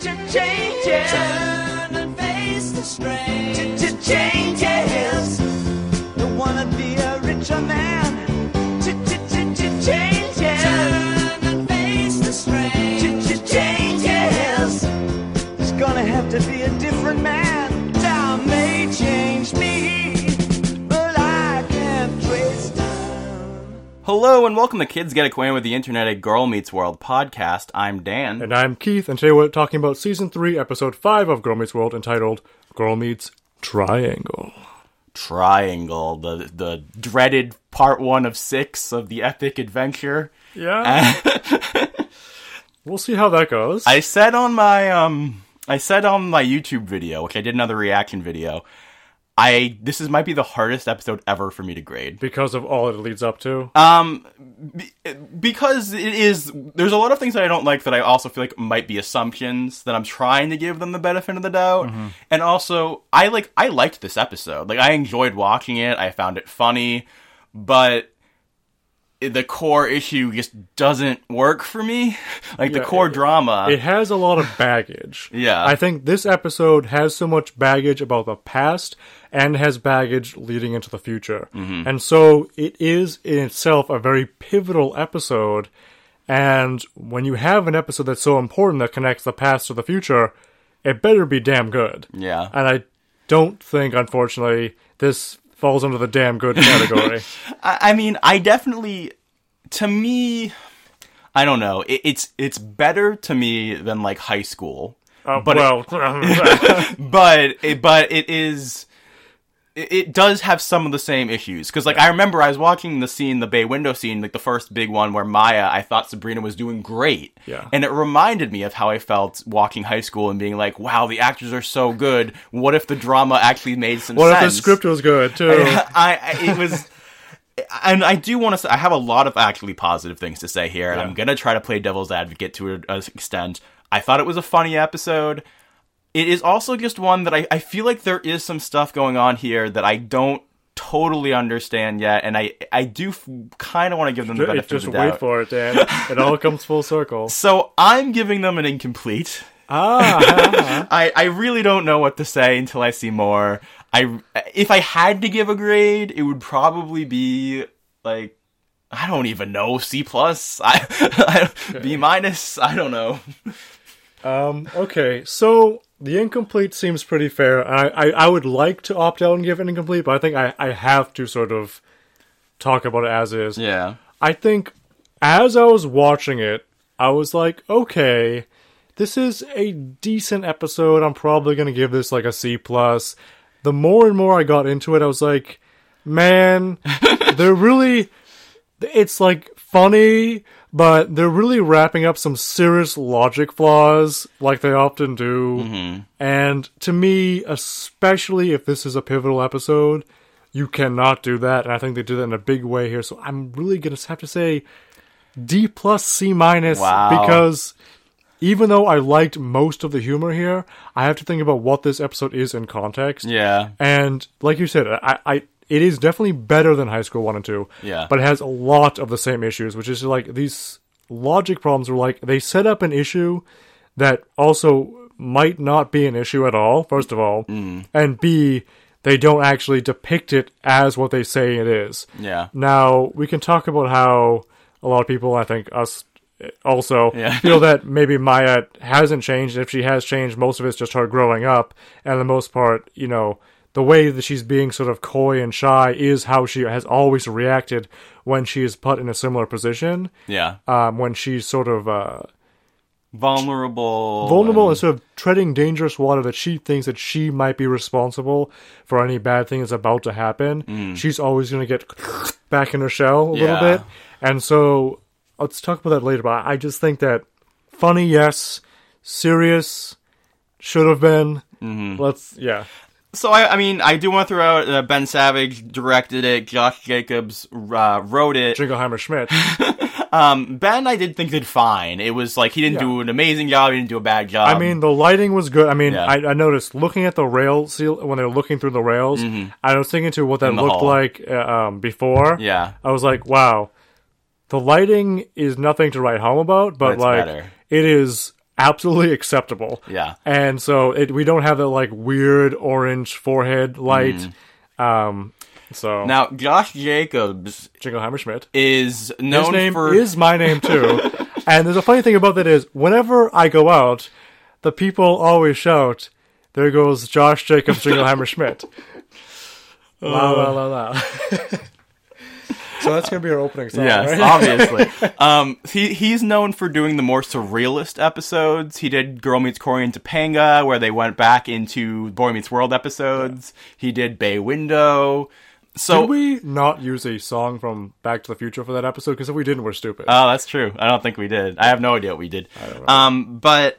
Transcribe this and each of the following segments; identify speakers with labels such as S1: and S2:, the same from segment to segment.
S1: changes.
S2: Turn and face the strain.
S1: Changes. Don't wanna be a richer man.
S3: Hello and welcome to Kids Get Acquainted with the Internet, a Girl Meets World podcast. I'm Dan.
S4: And I'm Keith, and today we're talking about Season 3, Episode 5 of Girl Meets World, entitled Girl Meets Triangle.
S3: Triangle, the the dreaded part one of six of the epic adventure.
S4: Yeah. we'll see how that goes.
S3: I said on my um I said on my YouTube video, which I did another reaction video, I this is might be the hardest episode ever for me to grade.
S4: because of all it leads up to.
S3: Um be, because it is there's a lot of things that I don't like that I also feel like might be assumptions that I'm trying to give them the benefit of the doubt. And also I like I liked this episode. Like I enjoyed watching it. I found it funny, but the core issue just doesn't work for me. Like the core
S4: it-
S3: drama.
S4: it has a lot of baggage.
S3: Yeah.
S4: I think this episode has so much baggage about the past and has baggage leading into the future.
S3: Mm-hmm.
S4: And so it is in itself a very pivotal episode. And when you have an episode that's so important that connects the past to the future, it better be damn good.
S3: yeah.
S4: And I don't think, unfortunately, this falls under the damn good category.
S3: I, mean, I definitely, to me, I don't know. It, it's it's better to me than like high school,
S4: Uh,
S3: But it-
S4: well,
S3: but it, but it is. It it does have some of the same issues because, like, I remember I was watching the scene, the bay window scene, like the first big one where Maya, I thought Sabrina was doing great,
S4: Yeah.
S3: and it reminded me of how I felt walking high school and being like, "Wow, the actors are so good. What if the drama actually made some
S4: what
S3: sense?"
S4: if the script was good too?
S3: I, I it was and I do want to say I have a lot of actually positive things to say here and I'm going to try to play devil's advocate to an extent. I thought it was a funny episode. It is also just one that I, I feel like there is some stuff going on here that I don't totally understand yet and I I do f- kind of want to give them the benefit
S4: Just
S3: of the doubt.
S4: wait for it, Dan. It all comes full circle.
S3: So I'm giving them an incomplete.
S4: Ah,
S3: I, I really don't know what to say until I see more. I if I had to give a grade, it would probably be like I don't even know C plus, I, I B minus. I don't know.
S4: um, okay. So the incomplete seems pretty fair. I, I I would like to opt out and give an incomplete, but I think I I have to sort of talk about it as is.
S3: Yeah,
S4: I think as I was watching it, I was like, okay, this is a decent episode. I'm probably gonna give this like a C plus. The more and more I got into it, I was like, man, they're really it's like funny, but they're really wrapping up some serious logic flaws like they often do. Mm-hmm. And to me, especially if this is a pivotal episode, you cannot do that. And I think they did that in a big way here. So I'm really going to have to say D plus C minus
S3: Wow.
S4: because even though I liked most of the humor here, I have to think about what this episode is in context.
S3: yeah,
S4: And like you said, I, I it is definitely better than High School One and Two.
S3: Yeah.
S4: But it has a lot of the same issues, which is like these logic problems are like they set up an issue that also might not be an issue at all, first of all. Mm. And B, they don't actually depict it as what they say it is.
S3: yeah.
S4: Now, we can talk about how a lot of people, I think us also,
S3: Yeah.
S4: feel that maybe Maya hasn't changed. If she has changed, most of it's just her growing up. And the most part, you know, the way that she's being sort of coy and shy is how she has always reacted when she is put in a similar position.
S3: Yeah,
S4: Um, when she's sort of uh,
S3: vulnerable,
S4: vulnerable
S3: and-
S4: and sort of treading dangerous water that she thinks that she might be responsible for any bad thing that's about to happen. She's always going to get back in her shell a
S3: Yeah.
S4: little bit. And so let's talk about that later. But I just think that funny, yes, serious, should have been. Let's, yeah.
S3: So I, I mean, I do want to throw out uh, Ben Savage directed it, Josh Jacobs uh, wrote it.
S4: Jingleheimer Schmidt.
S3: Um, Ben, I did think did fine. It was like he didn't
S4: Yeah.
S3: do an amazing job. He didn't do a bad job.
S4: I mean, the lighting was good. I mean,
S3: Yeah.
S4: I, I noticed looking at the rail seal when they're looking through the rails. I was thinking to what that
S3: Mm-hmm.
S4: looked
S3: hall.
S4: like uh, um, before.
S3: yeah,
S4: I was like, wow, the lighting is nothing to write home about, but
S3: it's
S4: like
S3: better.
S4: it is absolutely acceptable.
S3: Yeah.
S4: And so it, we don't have that like weird orange forehead light. Um, so.
S3: Now, Josh Jacobs
S4: Jingleheimer Schmidt.
S3: is
S4: His
S3: known
S4: name
S3: for
S4: is my name too. and there's a funny thing about that is whenever I go out, the people always shout, "There goes Josh Jacobs Jingleheimer Schmidt." La la la la. so that's gonna be our opening song,
S3: Yes,
S4: right?
S3: obviously. um, he he's known for doing the more surrealist episodes. He did Girl Meets Cory in Topanga, where they went back into Boy Meets World episodes. He did Bay Window. So
S4: Did we not use a song from Back to the Future for that episode? Because if we didn't, we're stupid.
S3: Oh, that's true. I don't think we did. I have no idea what we did. Um, but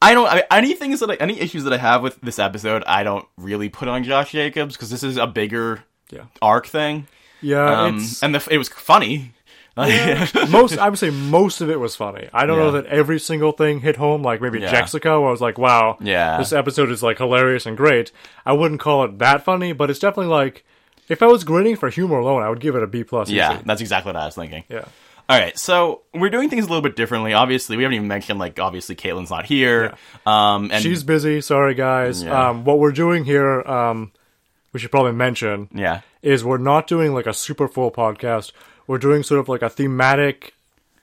S3: I don't. I mean, any things that I, any issues that I have with this episode, I don't really put on Josh Jacobs because this is a bigger
S4: yeah,
S3: arc thing.
S4: Yeah.
S3: Um,
S4: it's
S3: and the, it was funny.
S4: most. I would say most of it was funny. I don't know that every single thing hit home. Like maybe
S3: Yeah.
S4: Jexica, where I was like, "Wow,
S3: Yeah.
S4: this episode is like hilarious and great." I wouldn't call it that funny, but it's definitely like if I was grading for humor alone, I would give it a B plus.
S3: yeah,
S4: easy.
S3: that's exactly what I was thinking.
S4: yeah.
S3: All right, so we're doing things a little bit differently. Obviously, we haven't even mentioned like obviously Caitlin's not here. Um, and
S4: She's busy. Sorry, guys.
S3: Yeah.
S4: Um, what we're doing here, um, we should probably mention,
S3: yeah,
S4: is we're not doing like a super full podcast. We're doing sort of like a thematic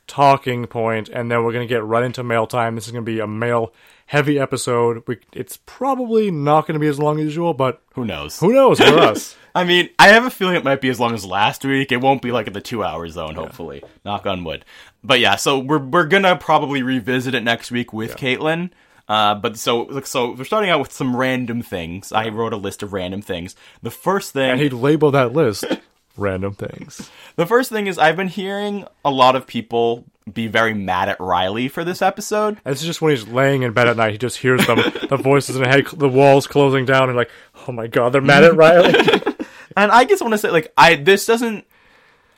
S4: talking point, and then we're gonna get right into mail time. This is gonna be a mail heavy episode. We, it's probably not gonna be as long as usual, but
S3: who knows?
S4: who knows for us?
S3: I mean, I have a feeling it might be as long as last week. It won't be like at the two hour zone, hopefully. Knock on wood. But yeah, so we're we're gonna probably revisit it next week with Caitlin. Uh, but so so we're starting out with some random things. I wrote a list of random things. The first thing,
S4: And he'd label that list random things.
S3: the first thing is I've been hearing a lot of people be very mad at Riley for this episode.
S4: And this is just when he's laying in bed at night. He just hears them, the voices in his head, the walls closing down, and like, oh my god, they're mad at Riley.
S3: And I just want to say, like, I this doesn't.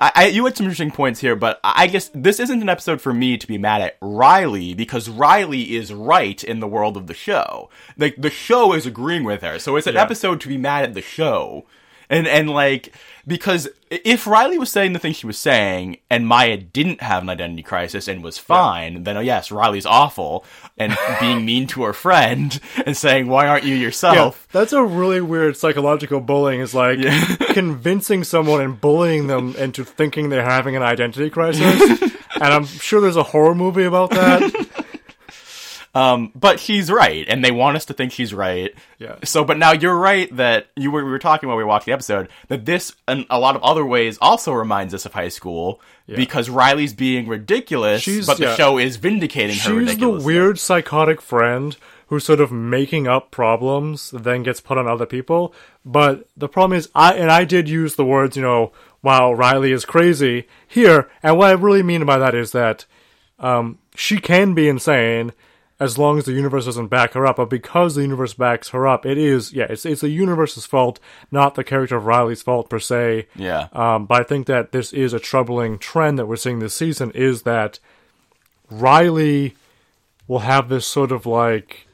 S3: I, I you had some interesting points here, but I guess this isn't an episode for me to be mad at Riley because Riley is right in the world of the show. Like the show is agreeing with her, so it's an
S4: Yeah.
S3: episode to be mad at the show. And and like because if Riley was saying the things she was saying and Maya didn't have an identity crisis and was fine, then oh yes, Riley's awful and being mean to her friend and saying why aren't you
S4: Yeah,
S3: yourself?
S4: that's a really weird psychological bullying. Is like convincing someone and bullying them into thinking they're having an identity crisis. and I'm sure there's a horror movie about that.
S3: Um, but she's right, and they want us to think she's right.
S4: Yeah.
S3: So, but now you're right that you were we were talking while we watched the episode that this and a lot of other ways also reminds us of high school because Riley's being ridiculous,
S4: She's-
S3: but the
S4: yeah.
S3: show is vindicating her
S4: She's the weird psychotic friend who's sort of making up problems then gets put on other people. But the problem is, I and I did use the words, you know, "Wow, Riley is crazy" here, and what I really mean by that is that um, she can be insane as long as the universe doesn't back her up. But because the universe backs her up, it is yeah, it's it's the universe's fault, not the character of Riley's fault per se.
S3: Yeah.
S4: Um, but I think that this is a troubling trend that we're seeing this season is that Riley will have this sort of like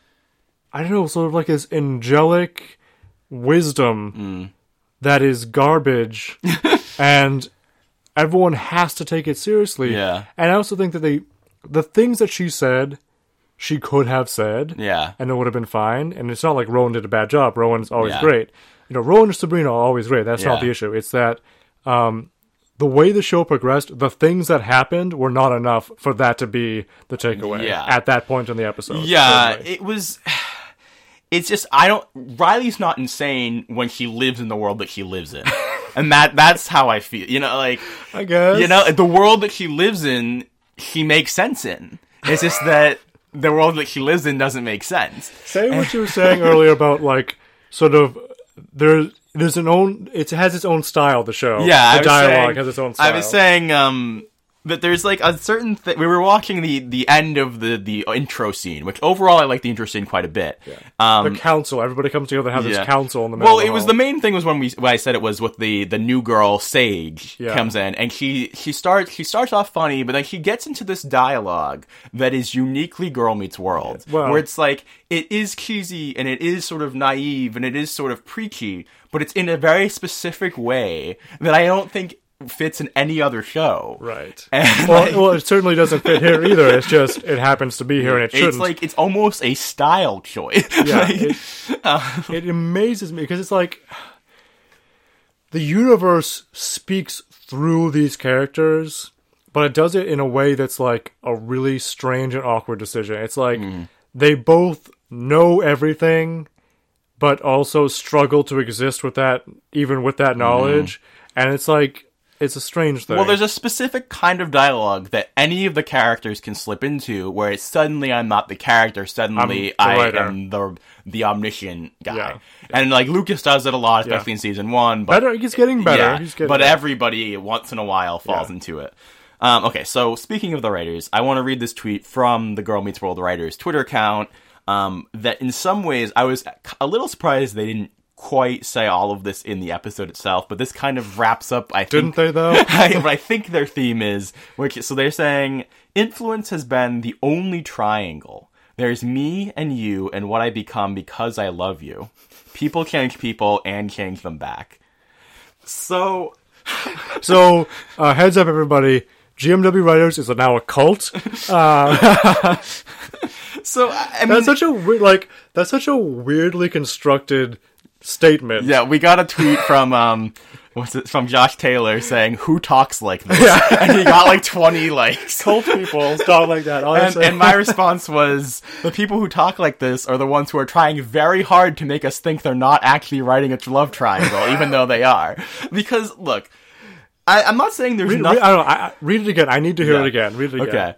S4: I don't know, sort of like this angelic wisdom that is garbage and everyone has to take it seriously.
S3: Yeah.
S4: And I also think that they the things that she said she could have said
S3: Yeah.
S4: and it would have been fine. And it's not like Rowan did a bad job. Rowan's always
S3: Yeah.
S4: great. You know, Rowan and Sabrina are always great. That's
S3: Yeah.
S4: not the issue. It's that um, the way the show progressed, the things that happened were not enough for that to be the takeaway
S3: Yeah.
S4: at that point in the episode.
S3: Yeah, it was. It's just I don't. Riley's not insane when she lives in the world that she lives in, and that that's how I feel. You know, like
S4: I guess.
S3: you know the world that she lives in, she makes sense in. It's just that the world that she lives in doesn't make sense.
S4: Say what you were saying earlier about like sort of there. There's an own. It has its own style. The show.
S3: Yeah, I
S4: the dialogue
S3: saying-
S4: has its own style.
S3: I was saying um that there's like a certain thing. We were watching the the end of the the intro scene, which overall I like the intro scene quite a bit. Um,
S4: the council. Everybody comes together. to Have
S3: Yeah.
S4: this council in the middle.
S3: Well, it was
S4: all.
S3: the main thing was when we when I said it was with the the new girl Sage
S4: Yeah.
S3: comes in and she she starts she starts off funny, but then she gets into this dialogue that is uniquely Girl Meets World,
S4: Well-
S3: where it's like it is cheesy and it is sort of naive and it is sort of preachy, but it's in a very specific way that I don't think fits in any other show.
S4: Right.
S3: And,
S4: well,
S3: like,
S4: well, it certainly doesn't fit here either. It's just it happens to be here, and it shouldn't.
S3: it's like it's almost a style choice.
S4: yeah,
S3: Like,
S4: it, uh, it amazes me because it's like the universe speaks through these characters, but it does it in a way that's like a really strange and awkward decision. It's like mm-hmm. they both know everything, but also struggle to exist with that, even with that mm-hmm. knowledge. And it's like it's a strange thing.
S3: Well, there's a specific kind of dialogue that any of the characters can slip into, where it's suddenly I'm not the character, suddenly I am the the omniscient guy,
S4: Yeah.
S3: and like Lucas does it a lot, especially
S4: Yeah.
S3: in season one. But
S4: better. He's getting better.
S3: yeah,
S4: He's getting
S3: but
S4: better.
S3: everybody once in a while falls into it. Um, okay, so speaking of the writers, I want to read this tweet from the Girl Meets World writers Twitter account. Um, that in some ways I was a little surprised they didn't quite say all of this in the episode itself, but this kind of wraps up. I
S4: Didn't
S3: think,
S4: they though?
S3: I, what I think their theme is, which so they're saying influence has been the only triangle. There's me and you and what I become because I love you. People change people and change them back. So
S4: So, uh, heads up, everybody. GMW Writers is now a cult.
S3: so I I mean
S4: That's such a weird, like that's such a weirdly constructed statement.
S3: yeah, we got a tweet from um what's it from Josh Taylor saying who talks like this, Yeah. and he got like twenty likes.
S4: cult people talk like that.
S3: And, and my response was the people who talk like this are the ones who are trying very hard to make us think they're not actually writing a love triangle, even though they are. Because look, I, I'm not saying there's
S4: read,
S3: nothing.
S4: read- I don't know. I, I- read it again. I need to hear
S3: Yeah.
S4: it again. Read it again.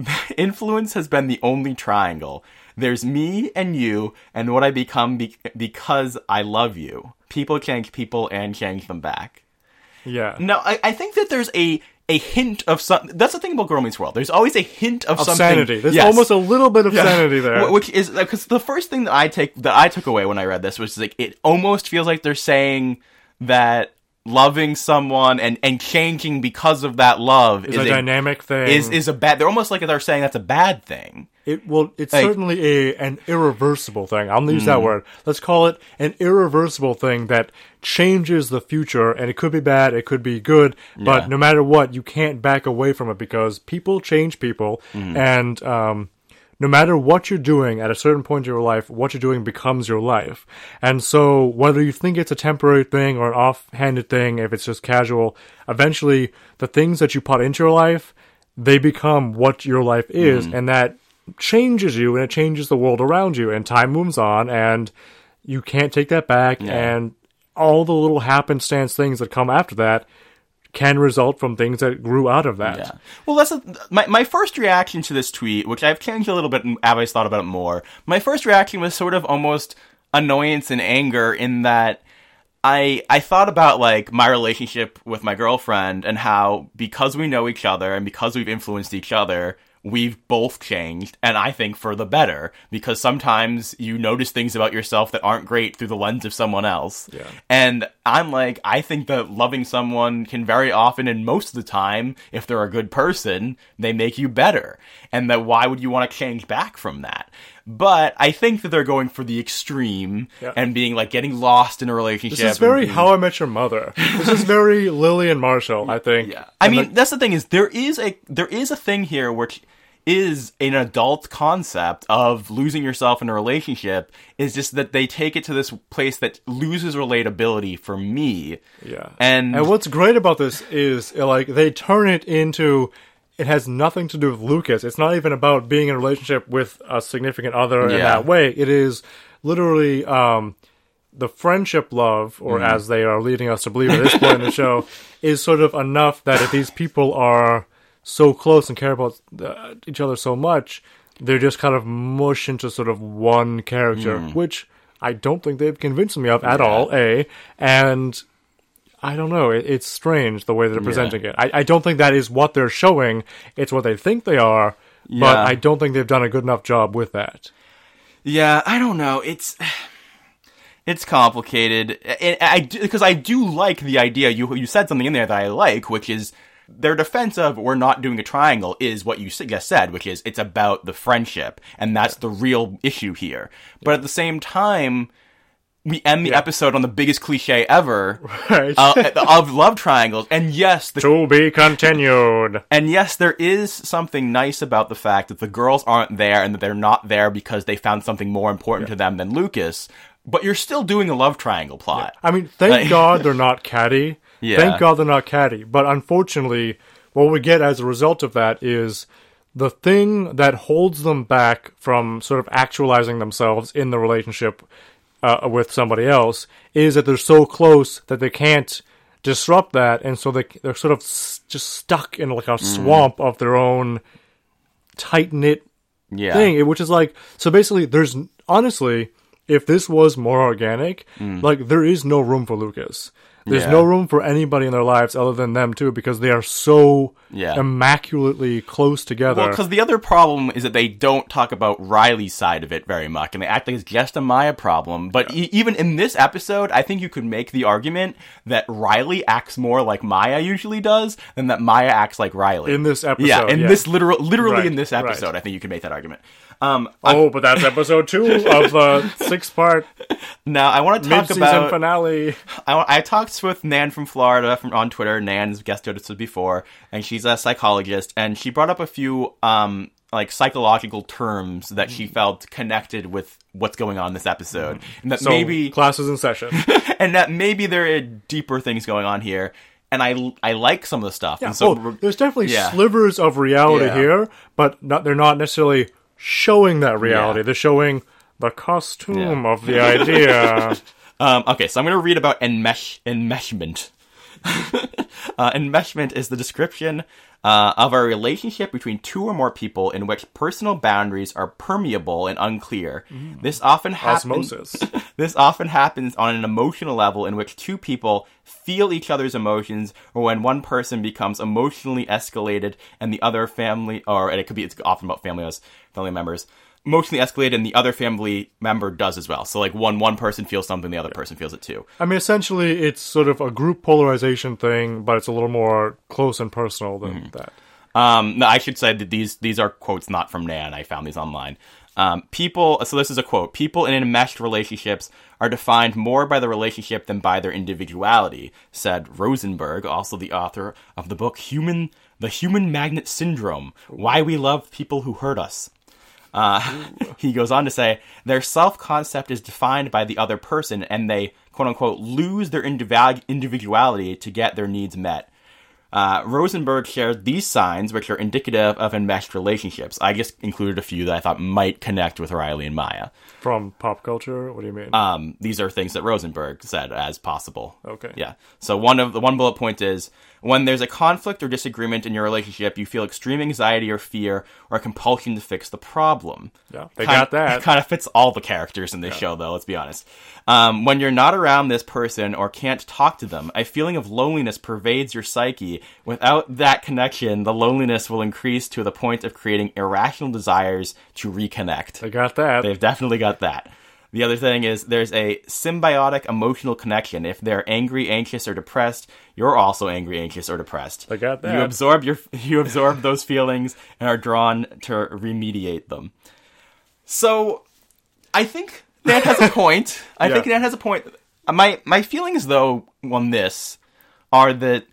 S3: Okay. Influence has been the only triangle. There's me and you, and what I become be- because I love you. People change people and change them back.
S4: Yeah.
S3: No, I, I think that there's a a hint of something. That's the thing about Girl Meets World. There's always a hint of,
S4: Of
S3: something.
S4: sanity. There's
S3: Yes.
S4: almost a little bit of sanity there.
S3: Which is uh, because the first thing that I take that I took away when I read this was like it almost feels like they're saying that loving someone and and changing because of that love
S4: it's
S3: is
S4: a dynamic thing.
S3: is is a bad. They're almost like they're saying that's a bad thing.
S4: It well, it's
S3: Like-
S4: certainly a an irreversible thing. I'll use
S3: Mm.
S4: that word. Let's call it an irreversible thing that changes the future, and it could be bad, it could be good, but
S3: Yeah.
S4: no matter what, you can't back away from it because people change people,
S3: Mm.
S4: and um, no matter what you're doing at a certain point in your life, what you're doing becomes your life. And so, whether you think it's a temporary thing or an offhanded thing, if it's just casual, eventually the things that you put into your life, they become what your life is,
S3: Mm-hmm.
S4: and that changes you and it changes the world around you. And time moves on, and you can't take that back. And all the little happenstance things that come after that can result from things that grew out of that.
S3: Yeah. Well, that's a, my my first reaction to this tweet, which I've changed a little bit and I've thought about it more. My first reaction was sort of almost annoyance and anger in that I I thought about like my relationship with my girlfriend and how because we know each other and because we've influenced each other, we've both changed and I think for the better because sometimes you notice things about yourself that aren't great through the lens of someone else.
S4: Yeah.
S3: And I'm like, I think that loving someone can very often and most of the time, if they're a good person, they make you better. And that why would you want to change back from that? But I think that they're going for the extreme
S4: Yeah.
S3: and being like getting lost in a relationship.
S4: This is very
S3: being-
S4: How I Met Your Mother. This is very Lily and Marshall, I think.
S3: Yeah. I mean, that's the thing is there is a there is a thing here which is an adult concept of losing yourself in a relationship is just that they take it to this place that loses relatability for me.
S4: Yeah.
S3: And,
S4: And what's great about this is like they turn it into it has nothing to do with Lucas. It's not even about being in a relationship with a significant other in that way. It is literally um the friendship love, or
S3: Mm-hmm.
S4: as they are leading us to believe at this point in the show, is sort of enough that if these people are so close and care about uh, each other so much, they're just kind of mush into sort of one character,
S3: Mm.
S4: which I don't think they've convinced me of at all. A and I don't know. It, it's strange the way they're presenting it. I, I don't think that is what they're showing. It's what they think they are, but I don't think they've done a good enough job with that.
S3: Yeah, I don't know. It's it's complicated. And I because I do like the idea. You you said something in there that I like, which is their defense of we're not doing a triangle is what you just said, which is it's about the friendship, and that's the real issue here. But at the same time, we end the episode on the biggest cliche ever
S4: Right.
S3: uh, of love triangles. And yes, the
S4: to be continued.
S3: And yes, there is something nice about the fact that the girls aren't there and that they're not there because they found something more important to them than Lucas. But you're still doing a love triangle plot.
S4: I mean, thank
S3: Like-
S4: God they're not catty.
S3: Yeah.
S4: Thank God they're not catty. But unfortunately, what we get as a result of that is the thing that holds them back from sort of actualizing themselves in the relationship uh, with somebody else is that they're so close that they can't disrupt that, and so they they're sort of s- just stuck in like a
S3: Mm.
S4: swamp of their own tight knit
S3: Yeah.
S4: thing, which is like so basically there's honestly if this was more organic, like there is no room for Lucas. There's
S3: Mm. Yeah.
S4: no room for anybody in their lives other than them too because they are so
S3: Yeah.
S4: immaculately close together.
S3: Well, because the other problem is that they don't talk about Riley's side of it very much, and they act like it's just a Maya problem. But e- even in this episode, I think you could make the argument that Riley acts more like Maya usually does than that Maya acts like Riley
S4: In this episode,
S3: Yeah, in
S4: yeah.
S3: this literal, literally
S4: Right,
S3: in this
S4: right.
S3: episode, I think you could make that argument. Um,
S4: oh, but that's episode two of the six part
S3: now I want to talk about
S4: finale.
S3: I, I talked with Nan from Florida from on Twitter. Nan's guest hosted before, and she's a psychologist, and she brought up a few um like psychological terms that she felt connected with what's going on in this episode, and that
S4: So
S3: maybe
S4: classes in session.
S3: and that maybe there are deeper things going on here. And I I like some of the stuff.
S4: Yeah,
S3: and so
S4: oh, there's definitely
S3: yeah.
S4: slivers of reality
S3: Yeah.
S4: here, but not, they're not necessarily showing that reality. They're showing the costume of the idea.
S3: Um, okay, so I'm going to read about enmesh enmeshment. uh, enmeshment is the description uh, of a relationship between two or more people in which personal boundaries are permeable and unclear. This often happens. This often happens on an emotional level in which two people feel each other's emotions, or when one person becomes emotionally escalated and the other family, or and it could be it's often about family members, family members, emotionally escalated and the other family member does as well. So like one one person feels something, the other person feels it too.
S4: I mean, essentially, it's sort of a group polarization thing, but it's a little more close and personal than
S3: Mm-hmm.
S4: that.
S3: Um, no, I should say that these these are quotes not from Nan. I found these online. Um, people, so this is a quote. People in enmeshed relationships are defined more by the relationship than by their individuality, said Rosenberg, also the author of the book "Human: The Human Magnet Syndrome: Why We Love People Who Hurt Us." Uh, he goes on to say their self concept is defined by the other person, and they quote unquote lose their individu- individuality to get their needs met. Uh, Rosenberg shared these signs, which are indicative of enmeshed relationships. I just included a few that I thought might connect with Riley and Maya.
S4: From pop culture, what do you mean?
S3: Um, these are things that Rosenberg said as possible.
S4: Okay.
S3: Yeah. So one of the one bullet point is when there's a conflict or disagreement in your relationship, you feel extreme anxiety or fear or a compulsion to fix the problem.
S4: Yeah, they
S3: Kind-
S4: got that.
S3: It kind of fits all the characters in this show, though. Let's be honest. Um, when you're not around this person or can't talk to them, a feeling of loneliness pervades your psyche. Without that connection, the loneliness will increase to the point of creating irrational desires to reconnect.
S4: they got that.
S3: They've definitely got that. The other thing is there's a symbiotic emotional connection. If they're angry, anxious, or depressed, you're also angry, anxious, or depressed.
S4: They got that.
S3: You absorb your you absorb those feelings and are drawn to remediate them. So, I think Nan has a point. I
S4: Yeah.
S3: think Nan has a point. My my feelings though on this are that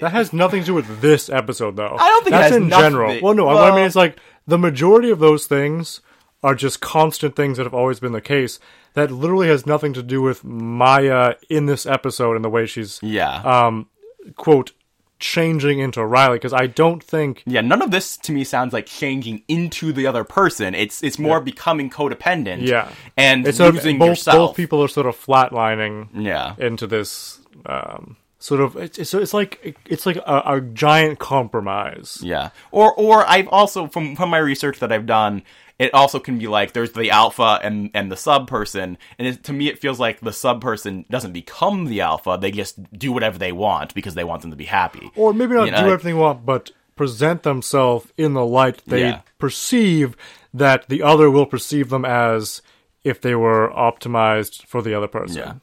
S4: That has nothing to do with this episode, though.
S3: I don't think it
S4: that's in general. Well, no, what I mean it's like the majority of those things are just constant things that have always been the case. That literally has nothing to do with Maya in this episode and the way she's
S3: yeah.
S4: um quote changing into Riley. Because I don't think
S3: Yeah, none of this to me sounds like changing into the other person. It's it's more becoming codependent.
S4: Yeah.
S3: and
S4: it's
S3: losing
S4: both
S3: yourself.
S4: both people are sort of flatlining
S3: Yeah,
S4: into this um sort of it's it's, it's like it's like a, a giant compromise.
S3: yeah. Or or I've also from from my research that I've done, it also can be like there's the alpha and and the sub person, and it, to me it feels like the sub person doesn't become the alpha. They just do whatever they want because they want them to be happy.
S4: or maybe not
S3: You know,
S4: do everything they want, but present themselves in the light they
S3: Yeah.
S4: perceive that the other will perceive them as if they were optimized for the other person.
S3: Yeah.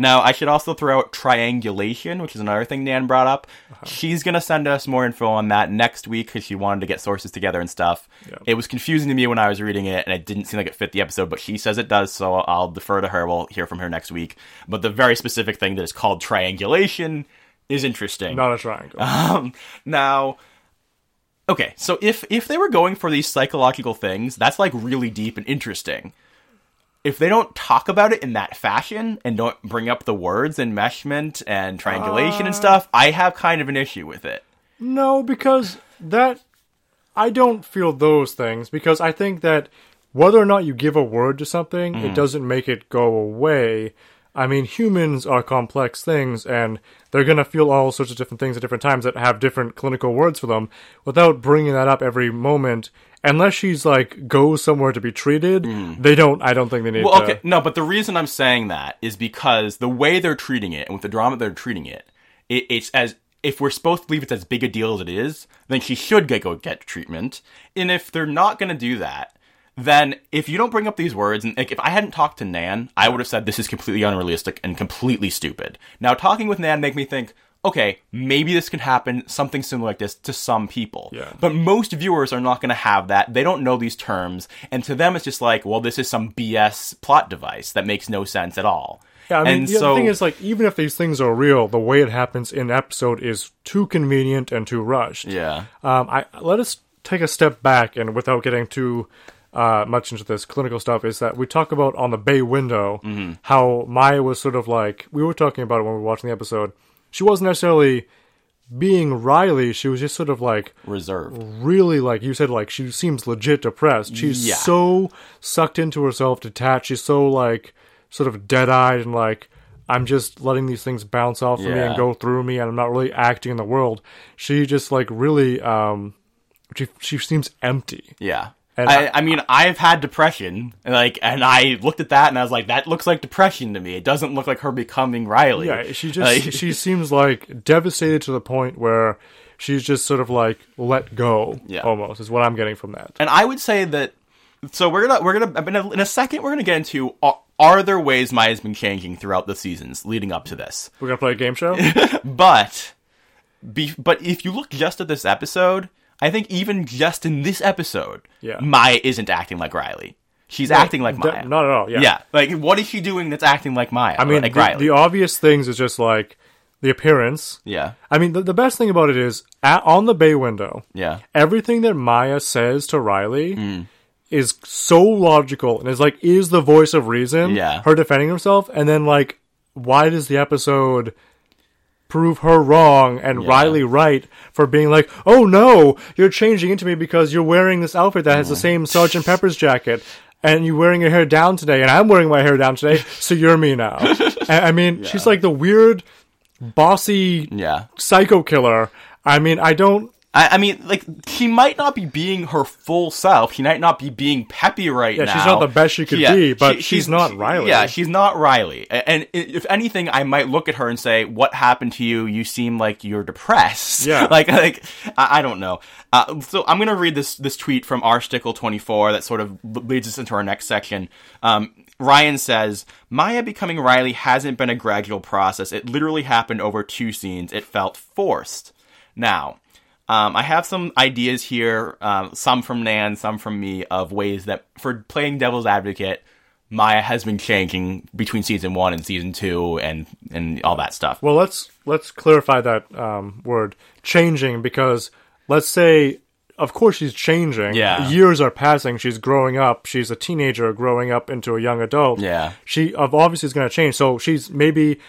S3: Now, I should also throw out triangulation, which is another thing Nan brought up.
S4: Uh-huh.
S3: She's going to send us more info on that next week because she wanted to get sources together and stuff.
S4: Yeah.
S3: It was confusing to me when I was reading it, and it didn't seem like it fit the episode, but she says it does, so I'll defer to her. We'll hear from her next week. But the very specific thing that is called triangulation is interesting.
S4: Not a triangle.
S3: Um, now, okay, so if if they were going for these psychological things, that's like really deep and interesting. If they don't talk about it in that fashion and don't bring up the words and enmeshment and triangulation and stuff, I have kind of an issue with it.
S4: No, because that I don't feel those things because I think that whether or not you give a word to something,
S3: Mm-hmm.
S4: it doesn't make it go away. I mean, humans are complex things and they're going to feel all sorts of different things at different times that have different clinical words for them without bringing that up every moment. Unless she's like goes somewhere to be treated, they don't I don't think they need
S3: Mm. Well,
S4: to
S3: okay, no, but the reason I'm saying that is because the way they're treating it and with the drama they're treating it, it it's as if we're supposed to believe it's as big a deal as it is, then she should get go get treatment. And if they're not going to do that, then if you don't bring up these words, and like if I hadn't talked to Nan, I would have said this is completely unrealistic and completely stupid. Now talking with Nan make me think, okay, maybe this could happen, something similar like this to some people.
S4: Yeah.
S3: But most viewers are not going to have that. They don't know these terms, and to them it's just like, well, this is some BS plot device that makes no sense at all.
S4: Yeah, I mean,
S3: and
S4: the
S3: so
S4: other thing is, like, even if these things are real, the way it happens in episode is too convenient and too rushed.
S3: yeah,
S4: Um, I let us take a step back, and without getting too uh, much into this clinical stuff, is that we talk about on the bay window
S3: Mm-hmm.
S4: how Maya was sort of like we were talking about it when we were watching the episode. She wasn't necessarily being Riley; she was just sort of like
S3: reserved.
S4: really like you said like she seems legit depressed she's
S3: Yeah.
S4: so sucked into herself detached she's so like sort of dead-eyed and like i'm just letting these things bounce off of me and go through me and i'm not really acting in the world she just like really um she, she seems empty
S3: Yeah.
S4: And
S3: I,
S4: I-
S3: I mean, I've had depression, and like, and I looked at that and I was like, that looks like depression to me. It doesn't look like her becoming Riley.
S4: yeah she just
S3: Like-
S4: she seems like devastated to the point where she's just sort of like let go
S3: Yeah.
S4: almost is what i'm getting from that
S3: And I would say that. So we're gonna we're gonna in a, in a second we're gonna get into are, are there ways Maya's been changing throughout the seasons leading up to this,
S4: we're gonna play a game show
S3: but be, but if you look just at this episode, I think even just in this episode,
S4: Yeah.
S3: Maya isn't acting like Riley. She's acting like Maya.
S4: not at all yeah
S3: yeah. like what is she doing that's acting like Maya?
S4: I mean,
S3: like
S4: the, the obvious things is just like the appearance.
S3: yeah,
S4: I mean, the, the best thing about it is at, on the bay window,
S3: yeah.
S4: everything that Maya says to Riley
S3: Mm.
S4: is so logical and is like is the voice of reason.
S3: Yeah.
S4: her defending herself, and then like, why does the episode? Prove her wrong and
S3: Yeah.
S4: Riley right for being like, oh no, you're changing into me because you're wearing this outfit that has the same Sergeant mm. Pepper's jacket, and you're wearing your hair down today, and I'm wearing my hair down today, so you're me now. And, I mean, she's like the weird, bossy
S3: Yeah.
S4: psycho killer. I mean, I don't.
S3: I, I mean, like, she might not be being her full self. She might not be being peppy right now.
S4: Yeah,
S3: now.
S4: she's not the best she could be, but she's not Riley.
S3: Yeah, she's not Riley. And if anything, I might look at her and say, "What happened to you? You seem like you're depressed."
S4: Yeah.
S3: like, like I, I don't know. Uh, so I'm gonna read this this tweet from rstickle24 that sort of leads us into our next section. Um, Ryan says, Maya becoming Riley hasn't been a gradual process. It literally happened over two scenes. It felt forced. Now, um, I have some ideas here, um, some from Nan, some from me, of ways that for playing devil's advocate, Maya has been changing between season one and season two, and and all that stuff.
S4: Well, let's let's clarify that um, word changing because let's say, of course, she's changing.
S3: Yeah.
S4: years are passing. She's growing up. She's a teenager growing up into a young adult.
S3: Yeah.
S4: she of obviously is going to change. So she's maybe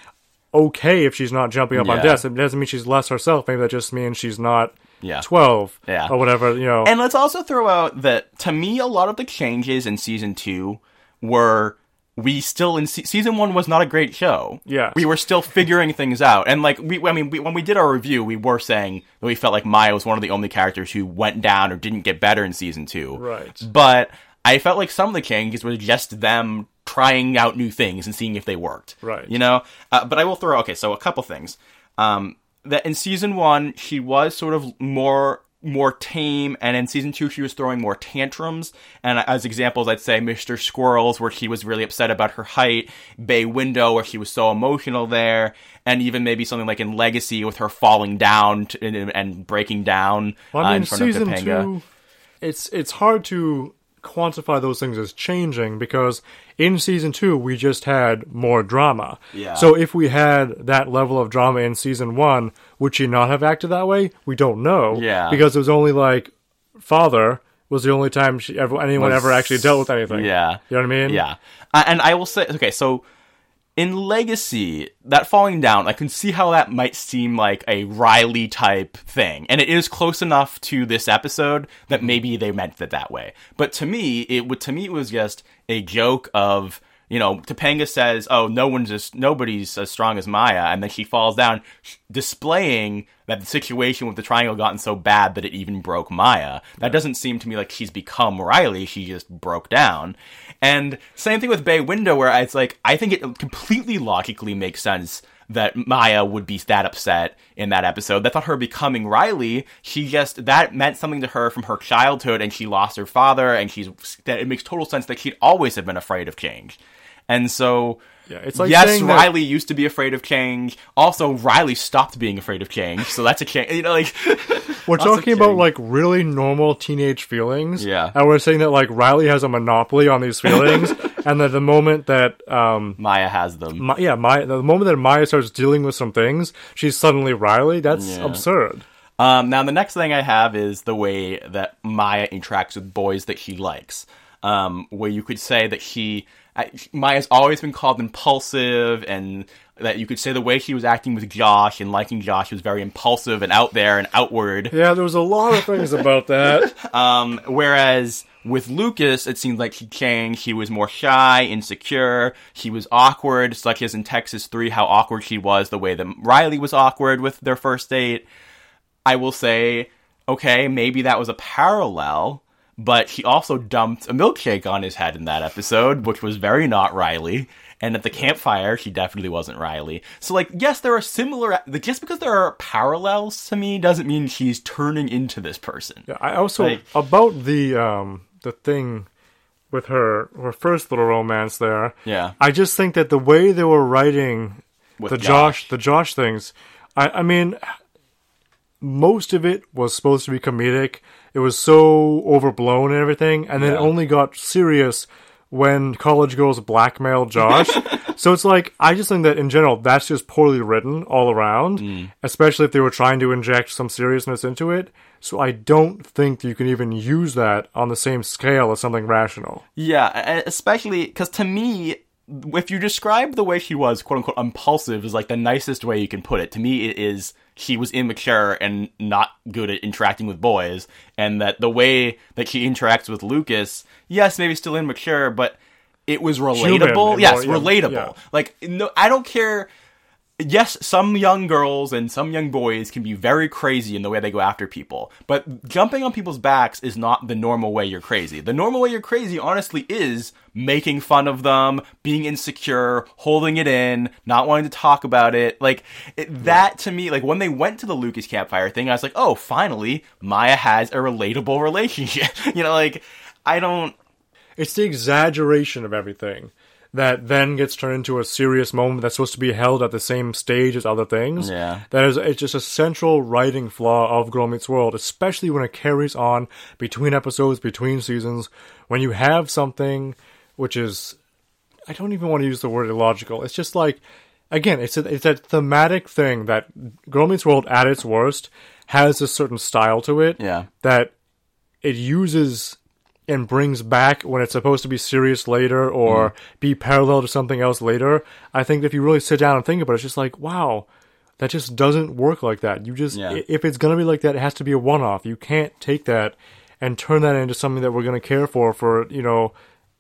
S4: okay if she's not jumping up on desks. It doesn't mean she's less herself. Maybe that just means she's not.
S3: Yeah.
S4: 12
S3: Yeah.
S4: or whatever you know
S3: And let's also throw out that to me, a lot of the changes in season two were we still in se- season one was not a great show.
S4: Yeah,
S3: we were still figuring things out, and like we, I mean, we, when we did our review, we were saying that we felt like Maya was one of the only characters who went down or didn't get better in season two.
S4: Right.
S3: But I felt like some of the changes were just them trying out new things and seeing if they worked.
S4: Right.
S3: You know. Uh, but I will throw okay. So a couple things. Um, that in season one she was sort of more more tame, and in season two she was throwing more tantrums. And as examples, I'd say Mr. Squirrels, where she was really upset about her height, Bay Window, where she was so emotional there, and even maybe something like in Legacy with her falling down to, and, and breaking down
S4: Well,
S3: uh, in front
S4: season
S3: of Topanga.
S4: two, it's it's hard to quantify those things as changing because in season two we just had more drama.
S3: Yeah.
S4: So if we had that level of drama in season one, would she not have acted that way? We don't know.
S3: Yeah.
S4: Because it was only like father was the only time she ever anyone
S3: Was-
S4: ever actually dealt with anything.
S3: Yeah.
S4: You know what I mean?
S3: Yeah. Uh, and I will say, okay, so in Legacy, that falling down, I can see how that might seem like a Riley type thing. And it is close enough to this episode that mm-hmm. maybe they meant it that way. But to me, it would, to me, it was just a joke of, you know, Topanga says, "Oh, no one's as nobody's as strong as Maya," and then she falls down, displaying that the situation with the triangle gotten so bad that it even broke Maya. That doesn't seem to me like she's become Riley; she just broke down. And same thing with Bay Window, where it's like I think it completely logically makes sense that Maya would be that upset in that episode. That thought her becoming Riley, she just that meant something to her from her childhood, and she lost her father, and she's that it makes total sense that she'd always have been afraid of change. And so,
S4: Yeah, it's like
S3: yes,
S4: saying that-
S3: Riley used to be afraid of change. Also, Riley stopped being afraid of change, so that's a change. You know, like
S4: We're talking about like really normal teenage feelings.
S3: Yeah.
S4: And we're saying that like Riley has a monopoly on these feelings and that the moment that um
S3: Maya has them.
S4: Ma- yeah, Maya, the moment that Maya starts dealing with some things, she's suddenly Riley. That's
S3: Yeah.
S4: absurd.
S3: Um, now, the next thing I have is the way that Maya interacts with boys that she likes. Um, where you could say that she, uh, Maya's always been called impulsive, and that you could say the way she was acting with Josh and liking Josh was very impulsive and out there and outward.
S4: Yeah, there was a lot of things about that.
S3: Um, whereas with Lucas, it seemed like he changed. He was more shy, insecure. He was awkward, such as in Texas 3, how awkward she was, the way that Riley was awkward with their first date. I will say, okay, maybe that was a parallel, but he also dumped a milkshake on his head in that episode, which was very not Riley. And at the campfire, she definitely wasn't Riley. So, like, yes, there are similar. Just because there are parallels to me doesn't mean she's turning into this person.
S4: Yeah, I also
S3: Like-
S4: about the um the thing with her her first little romance there.
S3: Yeah.
S4: I just think that the way they were writing the
S3: Josh.
S4: Josh the Josh things, I I mean most of it was supposed to be comedic. It was so overblown and everything, and then it only got serious when college girls blackmail Josh. so it's like I just think that in general that's just poorly written all around,
S3: Mm.
S4: especially if they were trying to inject some seriousness into it. So I don't think you can even use that on the same scale as something rational.
S3: Yeah, especially because to me, if you describe the way she was, quote unquote, impulsive, is like the nicest way you can put it. To me, it is she was immature and not good at interacting with boys, and that the way that she interacts with Lucas, yes, maybe still immature, but it was relatable. yes,
S4: more- yeah,
S3: relatable.
S4: yeah.
S3: Like, no, I don't care. Yes, some young girls and some young boys can be very crazy in the way they go after people, but jumping on people's backs is not the normal way you're crazy. The normal way you're crazy, honestly, is making fun of them, being insecure, holding it in, not wanting to talk about it. Like, it, that to me, like, when they went to the Lucas campfire thing, I was like, oh, finally, Maya has a relatable relationship. you know, like, I don't.
S4: It's the exaggeration of everything that then gets turned into a serious moment that's supposed to be held at the same stage as other things.
S3: Yeah.
S4: That is it's just a central writing flaw of Girl Meets World, especially when it carries on between episodes, between seasons, when you have something which is I don't even want to use the word illogical. It's just like again, it's a, it's a thematic thing that Girl Meets World at its worst has a certain style to it
S3: Yeah.
S4: that it uses and brings back when it's supposed to be serious later or be parallel to something else later. I think if you really sit down and think about it, it's just like, wow, that just doesn't work like that. You just,
S3: Yeah.
S4: if it's going to be like that, it has to be a one off. You can't take that and turn that into something that we're going to care for for, you know,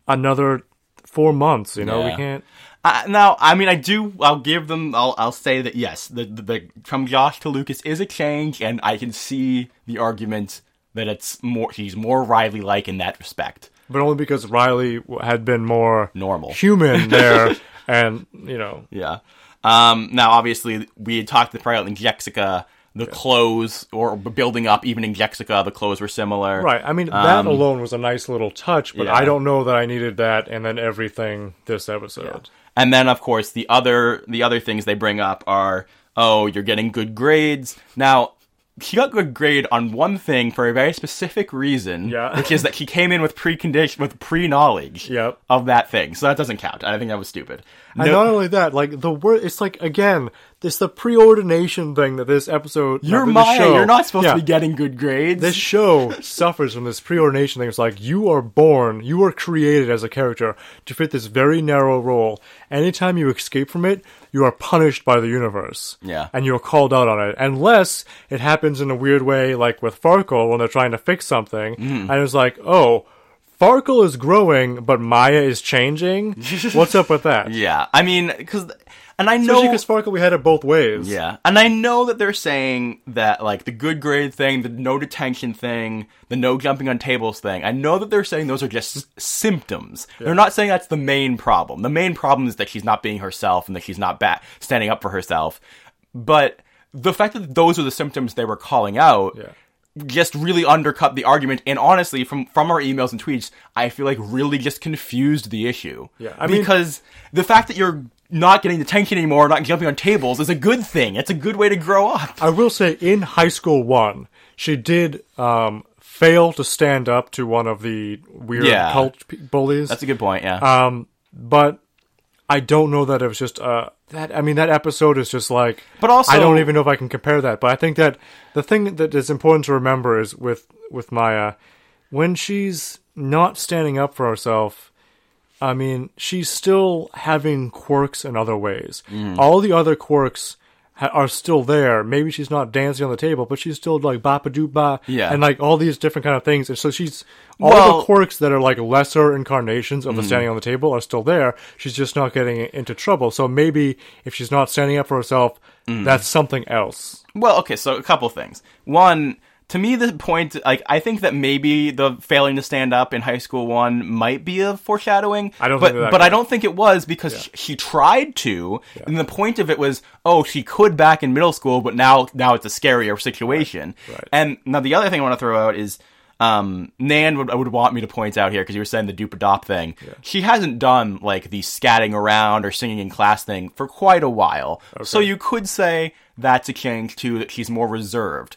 S4: another four months. You know, we can't.
S3: Uh, now, I mean, I do. I'll give them. I'll. I'll say that yes, the, the the from Josh to Lucas is a change, and I can see the argument that it's more. He's more Riley like in that respect.
S4: But only because Riley had been more
S3: Normal.
S4: human there, and you know,
S3: Yeah. Um. Now, obviously, we had talked about in Jexica the clothes or building up. Even in Jexica, the clothes were similar.
S4: Right. I mean, that
S3: Um,
S4: alone was a nice little touch, but
S3: yeah.
S4: I don't know that I needed that and then everything this episode.
S3: And then, of course, the other the other things they bring up are, oh, you're getting good grades. Now, she got good grade on one thing for a very specific reason,
S4: Yeah.
S3: which is that she came in with precondition with pre knowledge
S4: Yep.
S3: of that thing. So that doesn't count. I think that was stupid.
S4: And
S3: No-
S4: not only that, like the word, it's like again, this the preordination thing that this episode.
S3: you're
S4: not
S3: Maya.
S4: show-
S3: You're not supposed
S4: Yeah.
S3: to be getting good grades.
S4: This show suffers from this preordination thing. It's like you are born, you are created as a character to fit this very narrow role. Anytime you escape from it, you are punished by the universe.
S3: Yeah.
S4: And you're called out on it. Unless it happens in a weird way, like with Farkle when they're trying to fix something.
S3: Mm-hmm.
S4: And it's like, oh, Farkle is growing, but Maya is changing? What's up with that?
S3: yeah, I mean, because and I know
S4: because Farkle, we had it both ways.
S3: Yeah, and I know that they're saying that like the good grade thing, the no detention thing, the no jumping on tables thing. I know that they're saying those are just s- symptoms. They're not saying that's the main problem. The main problem is that she's not being herself and that she's not standing up for herself. But the fact that those are the symptoms they were calling out.
S4: Yeah.
S3: Just really undercut the argument, and honestly, from from our emails and tweets, I feel like really just confused the issue.
S4: Yeah, I mean-
S3: because the fact that you're not getting detention anymore, not jumping on tables, is a good thing. It's a good way to grow up.
S4: I will say, in high school one, she did um, fail to stand up to one of the weird
S3: Yeah.
S4: cult p- bullies.
S3: That's a good point. Yeah.
S4: um, but I don't know that it was just uh, that. I mean, that episode is just like.
S3: But also-
S4: I don't even know if I can compare that. But I think that the thing that is important to remember is with with Maya, when she's not standing up for herself. I mean, she's still having quirks in other ways.
S3: Mm.
S4: All the other quirks are still there. Maybe she's not dancing on the table, but she's still like ba ba doo ba,
S3: Yeah.
S4: and like all these different kind of things. And so she's all
S3: Well-
S4: the quirks that are like lesser incarnations of the standing on the table are still there. She's just not getting into trouble. So maybe if she's not standing up for herself,
S3: Mm.
S4: that's something else.
S3: Well, okay, so a couple things. One, to me, the point, like, I think that maybe the failing to stand up in high school one might be a foreshadowing.
S4: I don't
S3: but, but I don't think it was because sh- she tried to, and the point of it was, oh, she could back in middle school, but now, now it's a scarier situation.
S4: Right.
S3: And now the other thing I want to throw out is, um, Nan would, would want me to point out here because you were saying the dupe adopt thing. She hasn't done like the scatting around or singing in class thing for quite a while. So you could say that's a change too, that she's more reserved.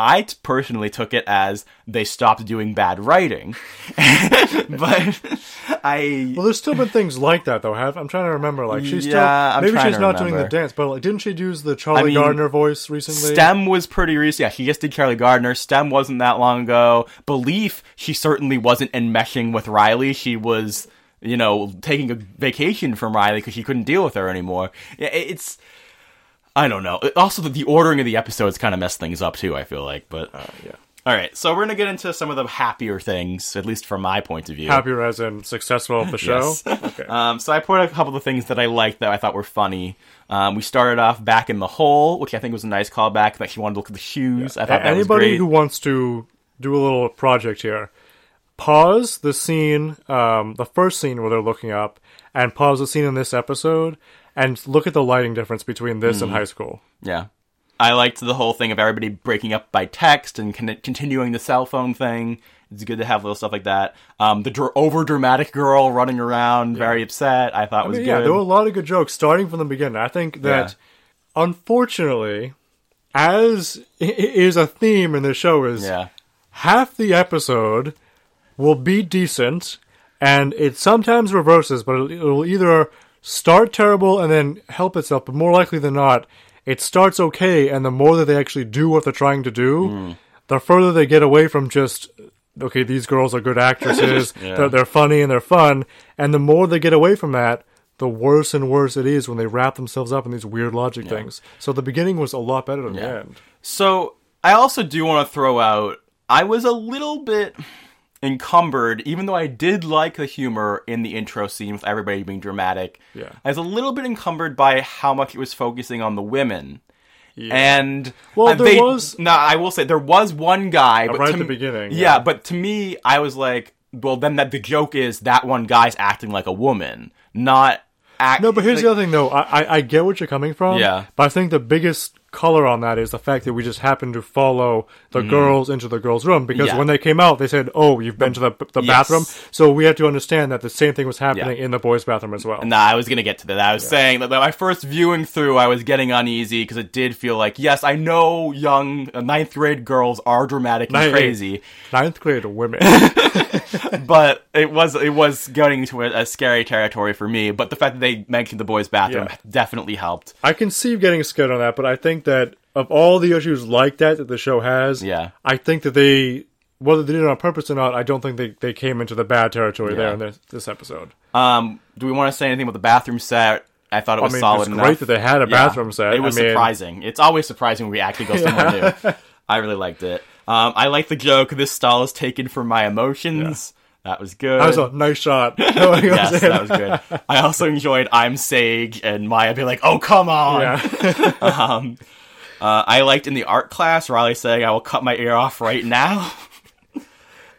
S3: I t- personally took it as they stopped doing bad writing, but I
S4: Well, there's still been things like that though. Have I'm trying to remember. Like she's
S3: Yeah,
S4: still maybe she's not doing the dance, but like, didn't she use the Charlie
S3: I mean,
S4: Gardner voice recently?
S3: STEM was pretty recent. Yeah, she just did Charlie Gardner. STEM wasn't that long ago. Belief, she certainly wasn't enmeshing with Riley. She was, you know, taking a vacation from Riley because she couldn't deal with her anymore. Yeah, It's, I don't know. Also, the, the ordering of the episodes kind of messed things up too. I feel like, but
S4: Uh, yeah.
S3: all right. So we're gonna get into some of the happier things, at least from my point of view.
S4: Happier as in successful of the show.
S3: Yes.
S4: Okay.
S3: Um, so I put a couple of things that I liked that I thought were funny. Um, we started off back in the hole, which I think was a nice callback. That she wanted to look at the shoes. I thought
S4: A-
S3: that was
S4: Anybody who wants to do a little project here, pause the scene, um, the first scene where they're looking up, and pause the scene in this episode, and look at the lighting difference between this
S3: Hmm.
S4: and high school.
S3: Yeah. I liked the whole thing of everybody breaking up by text and con- continuing the cell phone thing. It's good to have little stuff like that. Um, the dr- over dramatic girl running around, very upset. I thought
S4: I
S3: was
S4: mean,
S3: good.
S4: yeah, there were a lot of good jokes starting from the beginning. I think that, unfortunately, as is a theme in the show, is
S3: yeah.
S4: half the episode will be decent, and it sometimes reverses, but it'll either start terrible and then help itself, but more likely than not, it starts okay, and the more that they actually do what they're trying to do, hmm. the further they get away from just. Okay, these girls are good actresses. they're, they're funny and they're fun. And the more they get away from that, the worse and worse it is when they wrap themselves up in these weird logic things. So the beginning was a lot better than the end.
S3: So I also do want to throw out. I was a little bit encumbered, even though I did like the humor in the intro scene with everybody being dramatic.
S4: Yeah.
S3: I was a little bit encumbered by how much it was focusing on the women. Yeah. And
S4: Well,
S3: uh,
S4: there
S3: they-
S4: was-
S3: no. I will say there was one guy, but
S4: right
S3: to
S4: at the
S3: m-
S4: beginning,
S3: Yeah,
S4: yeah.
S3: but to me, I was like, well, then that the joke is that one guy's acting like a woman, not act.
S4: No, but here's
S3: like-
S4: the other thing, though. I, I I get what you're coming from.
S3: Yeah.
S4: But I think the biggest color on that is the fact that we just happened to follow the girls into the girls' room because
S3: Mm. Yeah.
S4: when they came out, they said, "Oh, you've been to the the
S3: Yes.
S4: bathroom." So we had to understand that the same thing was happening in the boys' bathroom as well.
S3: Nah, I was gonna get to that. I was saying that my first viewing through, I was getting uneasy because it did feel like, yes, I know young uh, ninth grade girls are dramatic and
S4: Ninth-
S3: crazy,
S4: Ninth grade women.
S3: but it was it was going into a, a scary territory for me. But the fact that they mentioned the boys' bathroom
S4: Yeah.
S3: definitely helped.
S4: I can see you getting scared on that, but I think that of all the issues like that that the show has,
S3: Yeah.
S4: I think that they, whether they did it on purpose or not, I don't think they, they came into the bad territory there in this, this episode.
S3: Um, do we want to say anything about the bathroom set? I thought it was
S4: mean,
S3: solid
S4: it's
S3: enough.
S4: great that they had a
S3: Yeah.
S4: bathroom set.
S3: It was
S4: I mean-
S3: surprising. It's always surprising when we actually go somewhere new. I really liked it. Um, I like the joke. This stall is taken from my emotions. That was good.
S4: That was a nice shot.
S3: yes, that was good. I also enjoyed I'm Sage and Maya being like, "Oh, come on."
S4: Yeah.
S3: Uh, I liked in the art class Riley saying, "I will cut my ear off right now."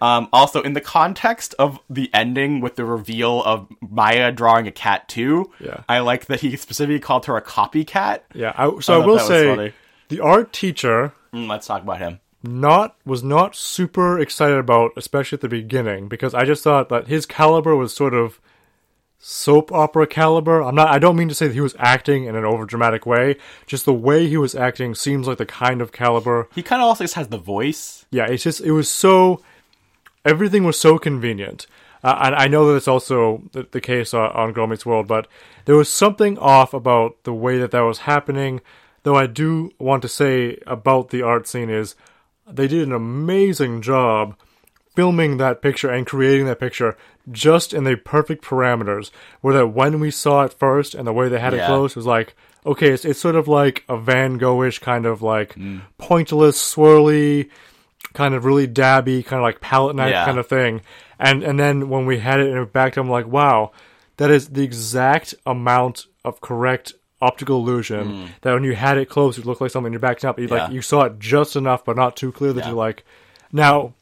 S3: Um, also, in the context of the ending with the reveal of Maya drawing a cat too,
S4: Yeah.
S3: I like that he specifically called her a copycat.
S4: yeah. I, so I,
S3: thought
S4: will say
S3: funny.
S4: the art teacher
S3: Mm, let's talk about him.
S4: not was not super excited about, especially at the beginning, because I just thought that his caliber was sort of soap opera caliber. I'm not. I don't mean to say that he was acting in an overdramatic way. Just the way he was acting seems like the kind of caliber.
S3: He kind of also just has the voice.
S4: Yeah, it's just it was so. Everything was so convenient. Uh, and I know that it's also the, the case on, on Girl Meets World, but there was something off about the way that that was happening. Though I do want to say about the art scene is they did an amazing job filming that picture and creating that picture just in the perfect parameters. Where that when we saw it first and the way they had it
S3: Yeah.
S4: close was like, okay, it's, it's sort of like a Van Gogh-ish kind of like pointless, swirly, kind of really dabby, kind of like palette knife
S3: Yeah.
S4: kind of thing. And and then when we had it and it back I'm like, wow, that is the exact amount of correct optical illusion that when you had it close, it looked like something you're backing up. You
S3: Mm. Yeah.
S4: like you saw it just enough, but not too clear that you're like, now.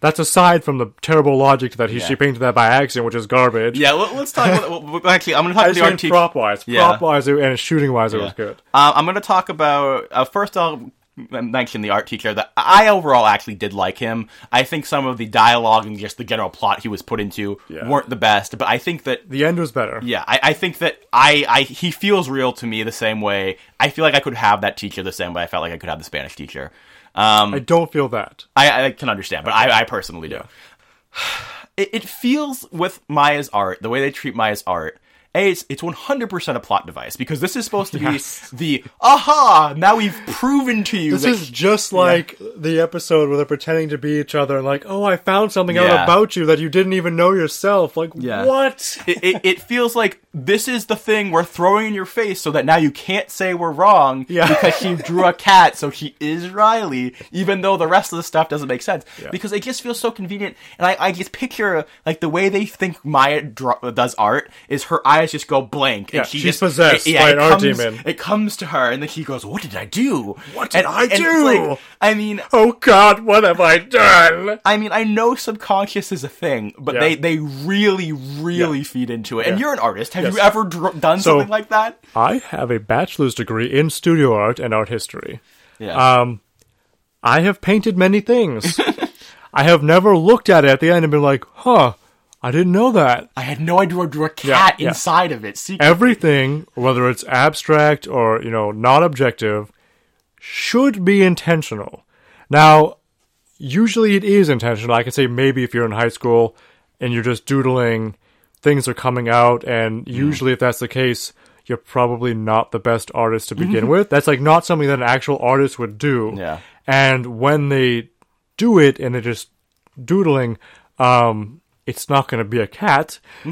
S4: That's aside from the terrible logic that he
S3: Yeah.
S4: she painted that by accident, which is garbage.
S3: Yeah, let, us talk. About, actually, I'm going to talk about the art teacher.
S4: prop wise,
S3: Yeah.
S4: prop wise, and shooting wise, it was good.
S3: Uh, I'm going to talk about uh, first. I'll mention the art teacher. That I overall actually did like him. I think some of the dialogue and just the general plot he was put into
S4: Yeah.
S3: weren't the best, but I think that
S4: The end was better.
S3: yeah, I, I think that I, I he feels real to me the same way. I feel like I could have that teacher the same way I felt like I could have the Spanish teacher. Um,
S4: I don't feel that.
S3: I, I can understand, but I, I personally do. It, it feels with Maya's art, the way they treat Maya's art. A, it's, it's 100% a plot device because this is supposed to
S4: Yes.
S3: be the aha. Now we've proven to you
S4: This
S3: that
S4: is just like the episode where they're pretending to be each other and like, oh, I found something
S3: Yeah.
S4: out about you that you didn't even know yourself. Like,
S3: Yeah.
S4: what?
S3: it, it, it feels like this is the thing we're throwing in your face so that now you can't say we're wrong
S4: Yeah.
S3: because she drew a cat, so she is Riley, even though the rest of the stuff doesn't make sense. Yeah. Because it just feels so convenient, and I, I just picture like the way they think Maya draw, does art is her eyes just go blank,
S4: Yeah,
S3: and she
S4: she's
S3: just,
S4: possessed
S3: it-
S4: by an art
S3: comes,
S4: demon.
S3: It comes to her, and then she goes, "What did I do?
S4: What did
S3: And-
S4: I do?"
S3: like- I mean,
S4: Oh God, what have I done?
S3: I mean, I know subconscious is a thing, but
S4: Yeah.
S3: they they really, really
S4: Yeah.
S3: feed into it. And
S4: Yeah.
S3: you're an artist. Have
S4: Yes.
S3: you ever dr- done
S4: So-
S3: something like that?
S4: I have a bachelor's degree in studio art and art history.
S3: Yeah.
S4: Um, I have painted many things. I have never looked at it at the end and been like, huh, I didn't know that.
S3: I had no idea I drew a cat
S4: yeah.
S3: inside of it. Secret.
S4: Everything, whether it's abstract or, you know, not objective, should be intentional. Now, usually it is intentional. I can say maybe if you're in high school and you're just doodling, things are coming out, and usually if that's the case, you're probably not the best artist to begin with. That's like not something that an actual artist would do.
S3: Yeah.
S4: And when they do it and they're just doodling, um, it's not going to be a cat.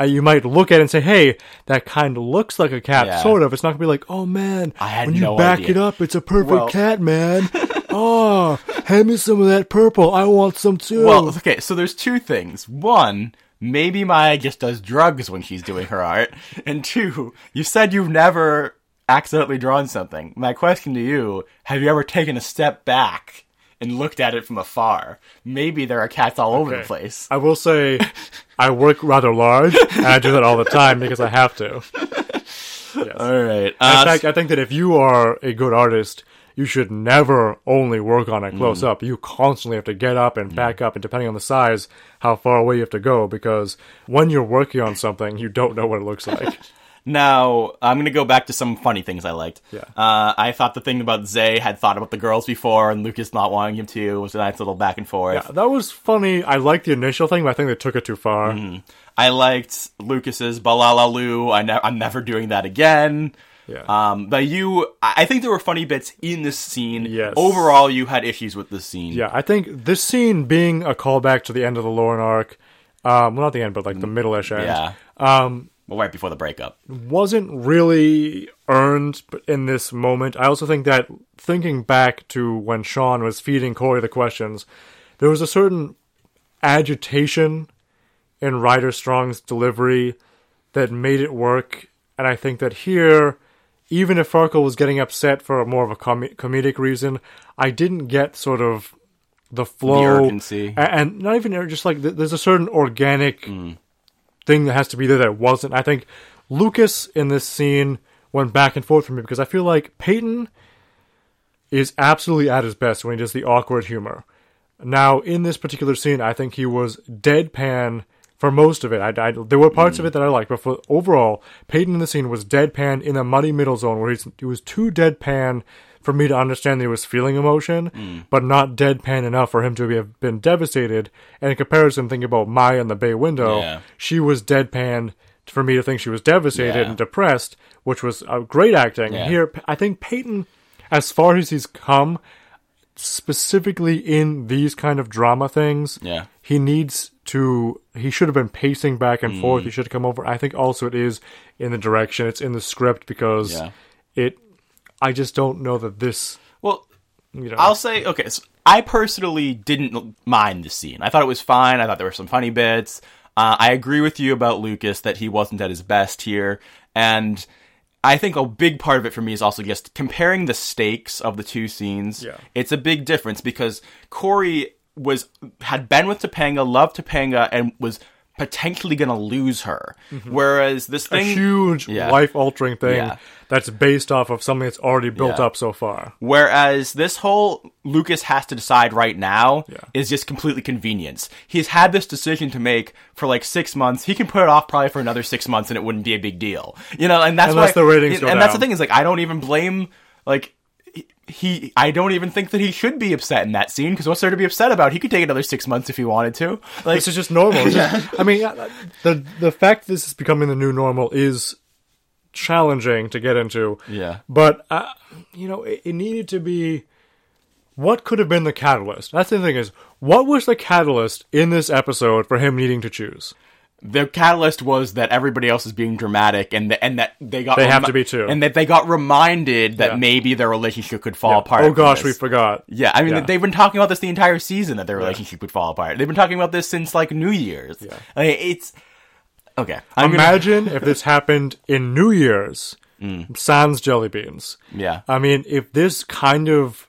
S4: uh, you might look at it and say, "Hey, that kind of looks like a cat,
S3: Yeah.
S4: sort of." It's not going to be like, "Oh man,
S3: I had
S4: when you
S3: no
S4: back
S3: idea."
S4: it up, it's a perfect
S3: Well-
S4: cat, man." oh, hand me some of that purple. I want some too.
S3: well, okay. So there's two things. One, maybe Maya just does drugs when she's doing her art, and two, you said you've never accidentally drawn something. My question to you: Have you ever taken a step back? And looked at it from afar. Maybe there are cats all over the place.
S4: I will say, I work rather large, and I do that all the time because I have to. Yes.
S3: All right.
S4: In
S3: Uh,
S4: fact, I think that if you are a good artist, you should never only work on it close
S3: Mm.
S4: up. You constantly have to get up and back up, and depending on the size, how far away you have to go. Because when you're working on something, you don't know what it looks like.
S3: Now, I'm going to go back to some funny things I liked.
S4: Yeah.
S3: Uh, I thought the thing about Zay had thought about the girls before and Lucas not wanting him to was a nice little back and forth.
S4: yeah, that was funny. I liked the initial thing, but I think they took it too far.
S3: I liked Lucas's Balalalu. I ne- I'm never doing that again.
S4: Yeah.
S3: Um, but you, I think there were funny bits in this scene.
S4: Yes.
S3: Overall, you had issues with this scene.
S4: Yeah, I think this scene being a callback to the end of the Lauren arc, um, well, not the end, but like the middle-ish end,
S3: Yeah. Um, well, right before the breakup.
S4: wasn't really earned in this moment. I also think that thinking back to when Sean was feeding Corey the questions, there was a certain agitation in Ryder Strong's delivery that made it work. And I think that here, even if Farkle was getting upset for more of a com- comedic reason, I didn't get sort of the flow
S3: urgency.
S4: a- and not even just like there's a certain organic mm. thing that has to be there that wasn't. I think Lucas in this scene went back and forth for me because I feel like Peyton is absolutely at his best when he does the awkward humor. Now, in this particular scene, I think he was deadpan for most of it. I, I- there were parts of it that I liked, but for overall, Peyton in the scene was deadpan in a muddy middle zone where he's, he was too deadpan for me to understand that he was feeling emotion, but not deadpan enough for him to have been devastated. And in comparison, think about Maya in the bay window.
S3: Yeah.
S4: She was deadpan for me to think she was devastated
S3: Yeah.
S4: and depressed, which was uh, great acting.
S3: Yeah.
S4: Here, I think Peyton, as far as he's come, specifically in these kind of drama things,
S3: Yeah.
S4: He needs to. He should have been pacing back and forth.
S3: Mm.
S4: He should have come over. I think also it is in the direction. It's in the script because
S3: Yeah.
S4: it. I just don't know that this.
S3: Well,
S4: You know,
S3: I'll say okay. So I personally didn't mind the scene. I thought it was fine. I thought there were some funny bits. Uh, I agree with you about Lucas that he wasn't at his best here, and I think a big part of it for me is also just comparing the stakes of the two scenes.
S4: Yeah.
S3: It's a big difference because Corey was had been with Topanga, loved Topanga, and was potentially going to lose her. Whereas this
S4: Mm-hmm. a huge
S3: Yeah.
S4: life altering thing
S3: Yeah.
S4: that's based off of something that's already built
S3: Yeah.
S4: up so far.
S3: Whereas this whole Lucas has to decide right now is just completely convenience. He's had this decision to make for like six months. He can put it off probably for another six months and it wouldn't be a big deal. You know, and that's
S4: Unless
S3: why,
S4: the ratings
S3: and, and that's the thing is like I don't even blame like he- he. I don't even think that he should be upset in that scene because what's there to be upset about? He could take another six months if he wanted to. Like
S4: This is just normal. It's just- I mean, the the fact this is becoming the new normal is challenging to get into.
S3: Yeah.
S4: But uh, you know, it, it needed to be. What could have been the catalyst? That's the thing is, what was the catalyst in this episode for him needing to choose?
S3: The catalyst was that everybody else is being dramatic and th- and that they got
S4: They have to be too.
S3: and that they got reminded that
S4: Yeah.
S3: maybe their relationship could fall apart.
S4: Oh gosh, we forgot.
S3: Yeah, I mean
S4: Yeah.
S3: they've been talking about this the entire season that their relationship would fall apart. They've been talking about this since like New Year's.
S4: Yeah.
S3: Like, it's okay. I'm gonna-
S4: Imagine if this happened in New Year's. Sans jelly beans.
S3: Mm. yeah,
S4: I mean, if this kind of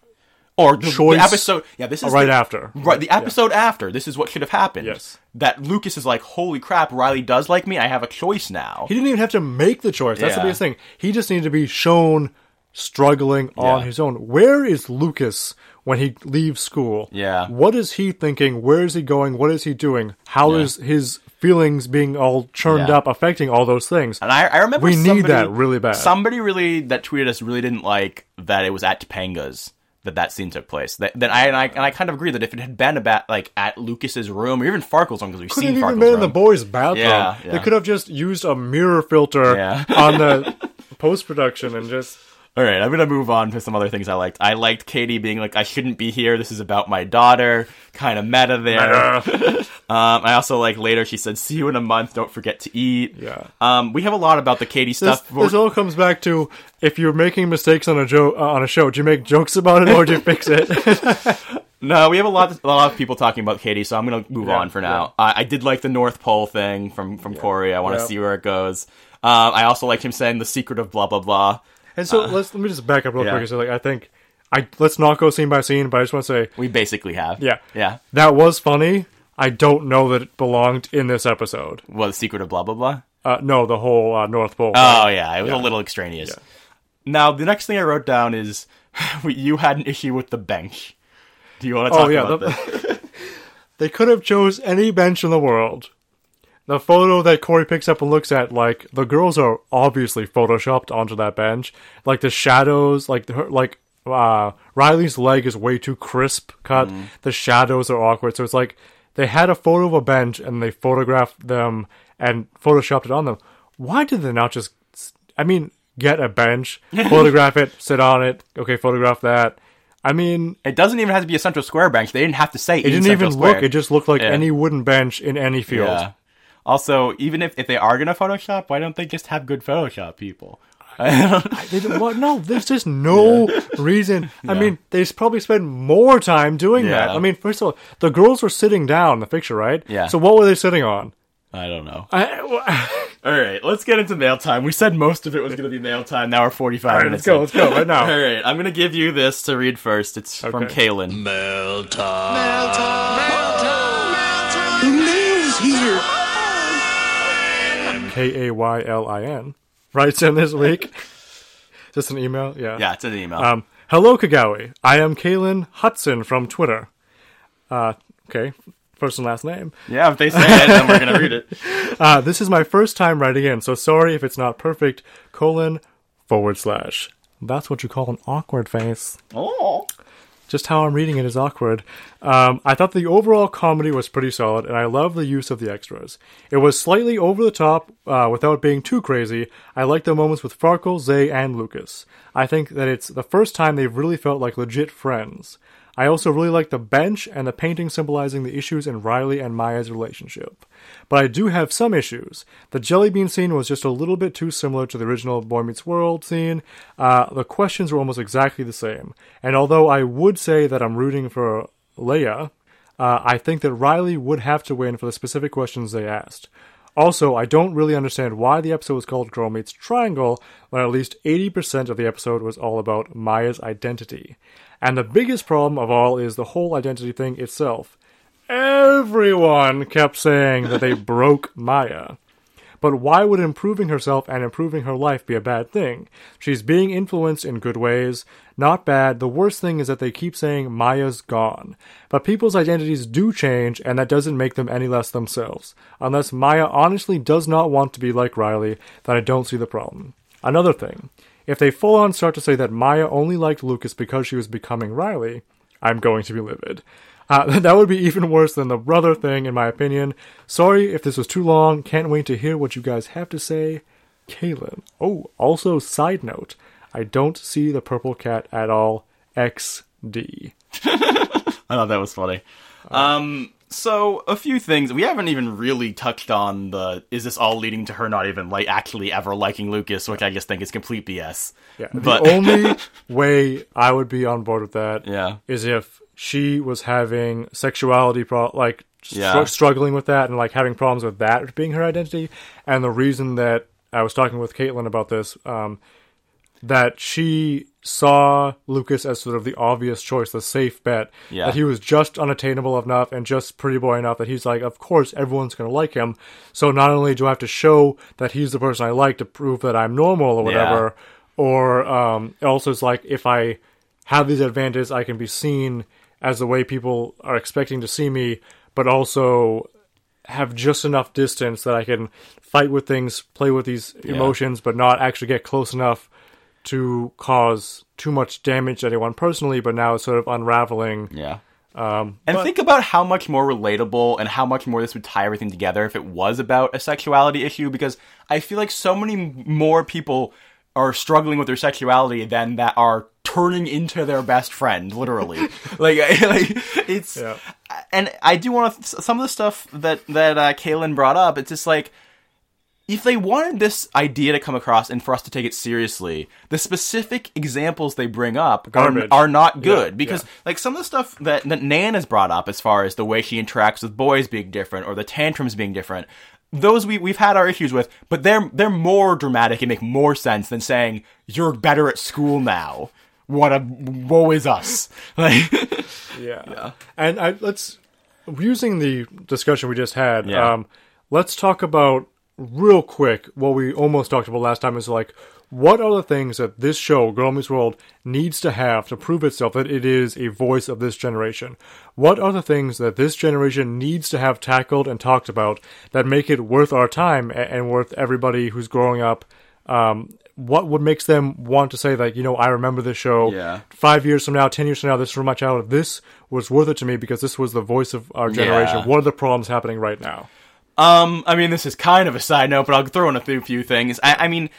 S3: or the, the
S4: choice
S3: episode. Yeah, this is
S4: right
S3: the-
S4: after.
S3: Right, the episode after. This is what should have happened.
S4: Yes.
S3: that Lucas is like, "Holy crap, Riley does like me. I have a choice now."
S4: He didn't even have to make the choice. That's the biggest thing. He just needed to be shown struggling on
S3: Yeah.
S4: his own. Where is Lucas when he leaves school?
S3: Yeah.
S4: What is he thinking? Where is he going? What is he doing? How
S3: Yeah.
S4: is his feelings being all churned
S3: Yeah.
S4: up, affecting all those things?
S3: And I, I remember
S4: We need
S3: somebody-
S4: that really bad.
S3: Somebody really that tweeted us really didn't like that it was at Topanga's that that scene took place. That, that I and I and I kind of agree that if it had been about like at Lucas's room or even Farkle's room because we've
S4: Couldn't
S3: seen
S4: have
S3: Farkle's
S4: even been
S3: room.
S4: in the boys' bathroom.
S3: Yeah,
S4: They could have just used a mirror filter
S3: Yeah.
S4: on the post production and just
S3: All right, I'm gonna move on to some other things I liked. I liked Katie being like, "I shouldn't be here. This is about my daughter." Kind of meta there. um, I also like later she said, "See you in a month. Don't forget to eat."
S4: Yeah.
S3: Um, we have a lot about the Katie stuff.
S4: this all comes back to if you're making mistakes on a jo- uh, on a show, do you make jokes about it or do you fix it?
S3: No, we have a lot, a lot of people talking about Katie, so I'm gonna move
S4: Yeah,
S3: on for now. I I did like the North Pole thing from from Corey. I want to
S4: Yeah.
S3: see where it goes. Um, I also liked him saying the secret of blah blah blah.
S4: And so let's let me just back up real
S3: Uh, yeah.
S4: quick. So like I think I let's not go scene by scene, but I just want to say
S3: We basically have.
S4: yeah,
S3: yeah.
S4: that was funny. I don't know that it belonged in this episode.
S3: Well, the secret of blah blah blah.
S4: Uh, no, the whole uh, North Pole.
S3: Oh yeah, it was
S4: Yeah.
S3: a little extraneous. Now the next thing I wrote down is you had an issue with the bench. Do you want to talk
S4: Oh, yeah,
S3: about
S4: the-? They could have chose any bench in the world. The photo that Corey picks up and looks at, like the girls are obviously photoshopped onto that bench. Like the shadows, like her, like uh, Riley's leg is way too crisp cut.
S3: Mm.
S4: The shadows are awkward. So it's like they had a photo of a bench and they photographed them and photoshopped it on them. Why did they not just? I mean, get a bench, photograph it, sit on it. Okay, photograph that. I mean,
S3: It doesn't even have to be a central square bench. They didn't have to say
S4: it didn't even look. It just looked like
S3: Yeah.
S4: any wooden bench in any field.
S3: yeah. Also, even if, if they are gonna Photoshop, why don't they just have good Photoshop people?
S4: They don't, what? No, there's just no reason. I mean, they probably spend more time doing that. I mean, first of all, the girls were sitting down in the picture, right?
S3: Yeah.
S4: So what were they sitting on?
S3: I don't know.
S4: I, w-
S3: All right, let's get into mail time. We said most of it was going to be mail time. Now we're 45
S4: all right,
S3: minutes.
S4: let's go.
S3: in.
S4: Let's go right now.
S3: All right, I'm going to give you this to read first. It's from
S4: Okay.
S3: Kaylin.
S4: K A Y L I N writes in this week. Just an email, yeah.
S3: Yeah, it's an email.
S4: Um, hello, Kagawi. I am Kaylin Hudson from Twitter. Uh, okay, first and last name.
S3: yeah, if they say it, then we're going to read it.
S4: Uh, this is my first time writing in, so sorry if it's not perfect. Colon forward slash. That's what you call an awkward face.
S3: Oh.
S4: Just how I'm reading it is awkward. Um, I thought the overall comedy was pretty solid, and I love the use of the extras. It was slightly over the top uh, without being too crazy. I like the moments with Farkle, Zay, and Lucas. I think that it's the first time they've really felt like legit friends. I also really like the bench and the painting symbolizing the issues in Riley and Maya's relationship. But I do have some issues. The jelly bean scene was just a little bit too similar to the original Boy Meets World scene. Uh, the questions were almost exactly the same. And although I would say that I'm rooting for Leia, uh, I think that Riley would have to win for the specific questions they asked. Also, I don't really understand why the episode was called Girl Meets Triangle when at least 80% of the episode was all about Maya's identity. And the biggest problem of all is the whole identity thing itself. Everyone kept saying that they broke Maya. But why would improving herself and improving her life be a bad thing? She's being influenced in good ways. Not bad. The worst thing is that they keep saying Maya's gone. But people's identities do change, and that doesn't make them any less themselves. Unless Maya honestly does not want to be like Riley, then I don't see the problem. Another thing. If they full on start to say that Maya only liked Lucas because she was becoming Riley, I'm going to be livid. Uh, that would be even worse than the brother thing, in my opinion. Sorry if this was too long. Can't wait to hear what you guys have to say. Kaylin. Oh, also, side note, I don't see the purple cat at all. XD.
S3: I thought that was funny. Um, so a few things we haven't even really touched on. The is this all leading to her not even like actually ever liking Lucas, which I just think is complete BS.
S4: Yeah. The
S3: but
S4: only way I would be on board with that
S3: yeah, is
S4: if she was having sexuality pro like str- struggling with that and like having problems with that being her identity and the reason that I was talking with Caitlin about this um that she saw Lucas as sort of the obvious choice, the safe bet.
S3: Yeah.
S4: That he was just unattainable enough and just pretty boy enough that he's like, of course, everyone's going to like him. So not only do I have to show that he's the person I like to prove that I'm normal or whatever, or um, also it's like if I have these advantages, I can be seen as the way people are expecting to see me, but also have just enough distance that I can fight with things, play with these emotions, but not actually get close enough to cause too much damage to anyone personally. But now it's sort of unraveling.
S3: yeah.
S4: Um,
S3: And
S4: but-
S3: think about how much more relatable and how much more this would tie everything together if it was about a sexuality issue. Because I feel like so many more people are struggling with their sexuality than that are turning into their best friend, literally. like, like it's.
S4: Yeah.
S3: And I do want to. Some of the stuff that that uh, Kaylin brought up, it's just like if they wanted this idea to come across and for us to take it seriously, the specific examples they bring up are, are not good
S4: Yeah,
S3: because
S4: yeah.
S3: like some of the stuff that, that Nan has brought up as far as the way she interacts with boys being different or the tantrums being different, those we we've had our issues with, but they're they're more dramatic and make more sense than saying you're better at school now. What a woe is us. Like
S4: yeah. And I, let's using the discussion we just had.
S3: Yeah.
S4: Um, let's talk about real quick, what we almost talked about last time is like, what are the things that this show, Girl Meets World, needs to have to prove itself that it is a voice of this generation? What are the things that this generation needs to have tackled and talked about that make it worth our time and worth everybody who's growing up? Um, what would makes them want to say like, you know, I remember this show
S3: Yeah.
S4: five years from now, ten years from now, this is from my childhood. This was worth it to me because this was the voice of our generation.
S3: Yeah.
S4: What are the problems happening right now?
S3: Um, I mean, this is kind of a side note, but I'll throw in a few, few things. I, I mean,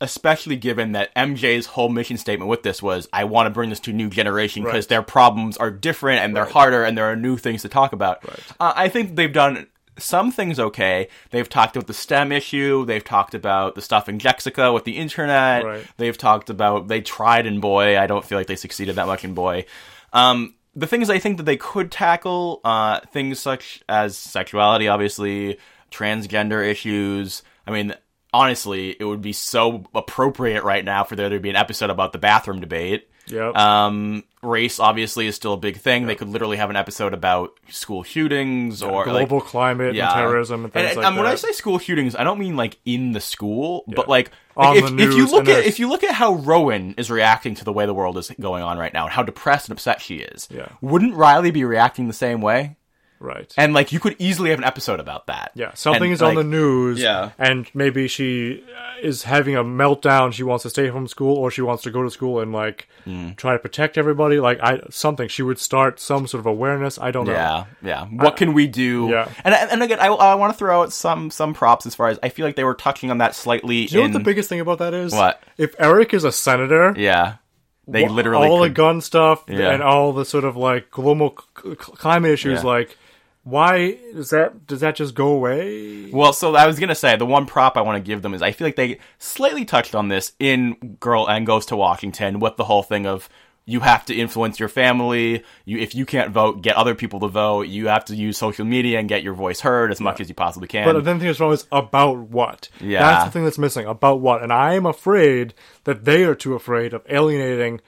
S3: especially given that MJ's whole mission statement with this was, I want to bring this to a new generation because
S4: Right.
S3: their problems are different and they're harder and there are new things to talk about.
S4: Right.
S3: Uh, I think they've done some things okay. They've talked about the STEM issue. They've talked about the stuff in Jexica with the internet.
S4: Right.
S3: They've talked about, they tried in Boy. I don't feel like they succeeded that much in Boy. Um, the things I think that they could tackle, uh, things such as sexuality, obviously, transgender issues. I mean, honestly, it would be so appropriate right now for there to be an episode about the bathroom debate.
S4: Yep.
S3: Um, race obviously is still a big thing. They could literally have an episode about school shootings or like,
S4: global climate and terrorism and things
S3: and,
S4: like
S3: um,
S4: that.
S3: When I say school shootings, I don't mean like in the school, but like,
S4: On
S3: if, if you look at if you look at how Rowan is reacting to the way the world is going on right now and how depressed and upset she is,
S4: Yeah.
S3: wouldn't Riley be reacting the same way?
S4: Right.
S3: And like, you could easily have an episode about that.
S4: yeah, something
S3: And,
S4: is on the news.
S3: yeah.
S4: and maybe she uh, is having a meltdown. She wants to stay from school, or she wants to go to school and like
S3: Mm.
S4: try to protect everybody. Like I something. She would start some sort of awareness. I don't know.
S3: Yeah, yeah. What can we do?
S4: yeah.
S3: and and again, I, I want to throw out some some props as far as I feel like they were touching on that slightly.
S4: Do you know what the biggest thing about that is?
S3: What?
S4: if Eric is a senator?
S3: Yeah, they literally
S4: all the gun stuff
S3: Yeah.
S4: and all the sort of like global climate issues.
S3: Yeah.
S4: Like, why does that does that just go away?
S3: Well, so I was gonna say the one prop I want to give them is I feel like they slightly touched on this in Girl and Goes to Washington with the whole thing of you have to influence your family. You if you can't vote, get other people to vote. You have to use social media and get your voice heard as much as you possibly can.
S4: But then the thing that's wrong is about what?
S3: Yeah.
S4: That's the thing that's missing. About what? And I am afraid that they are too afraid of alienating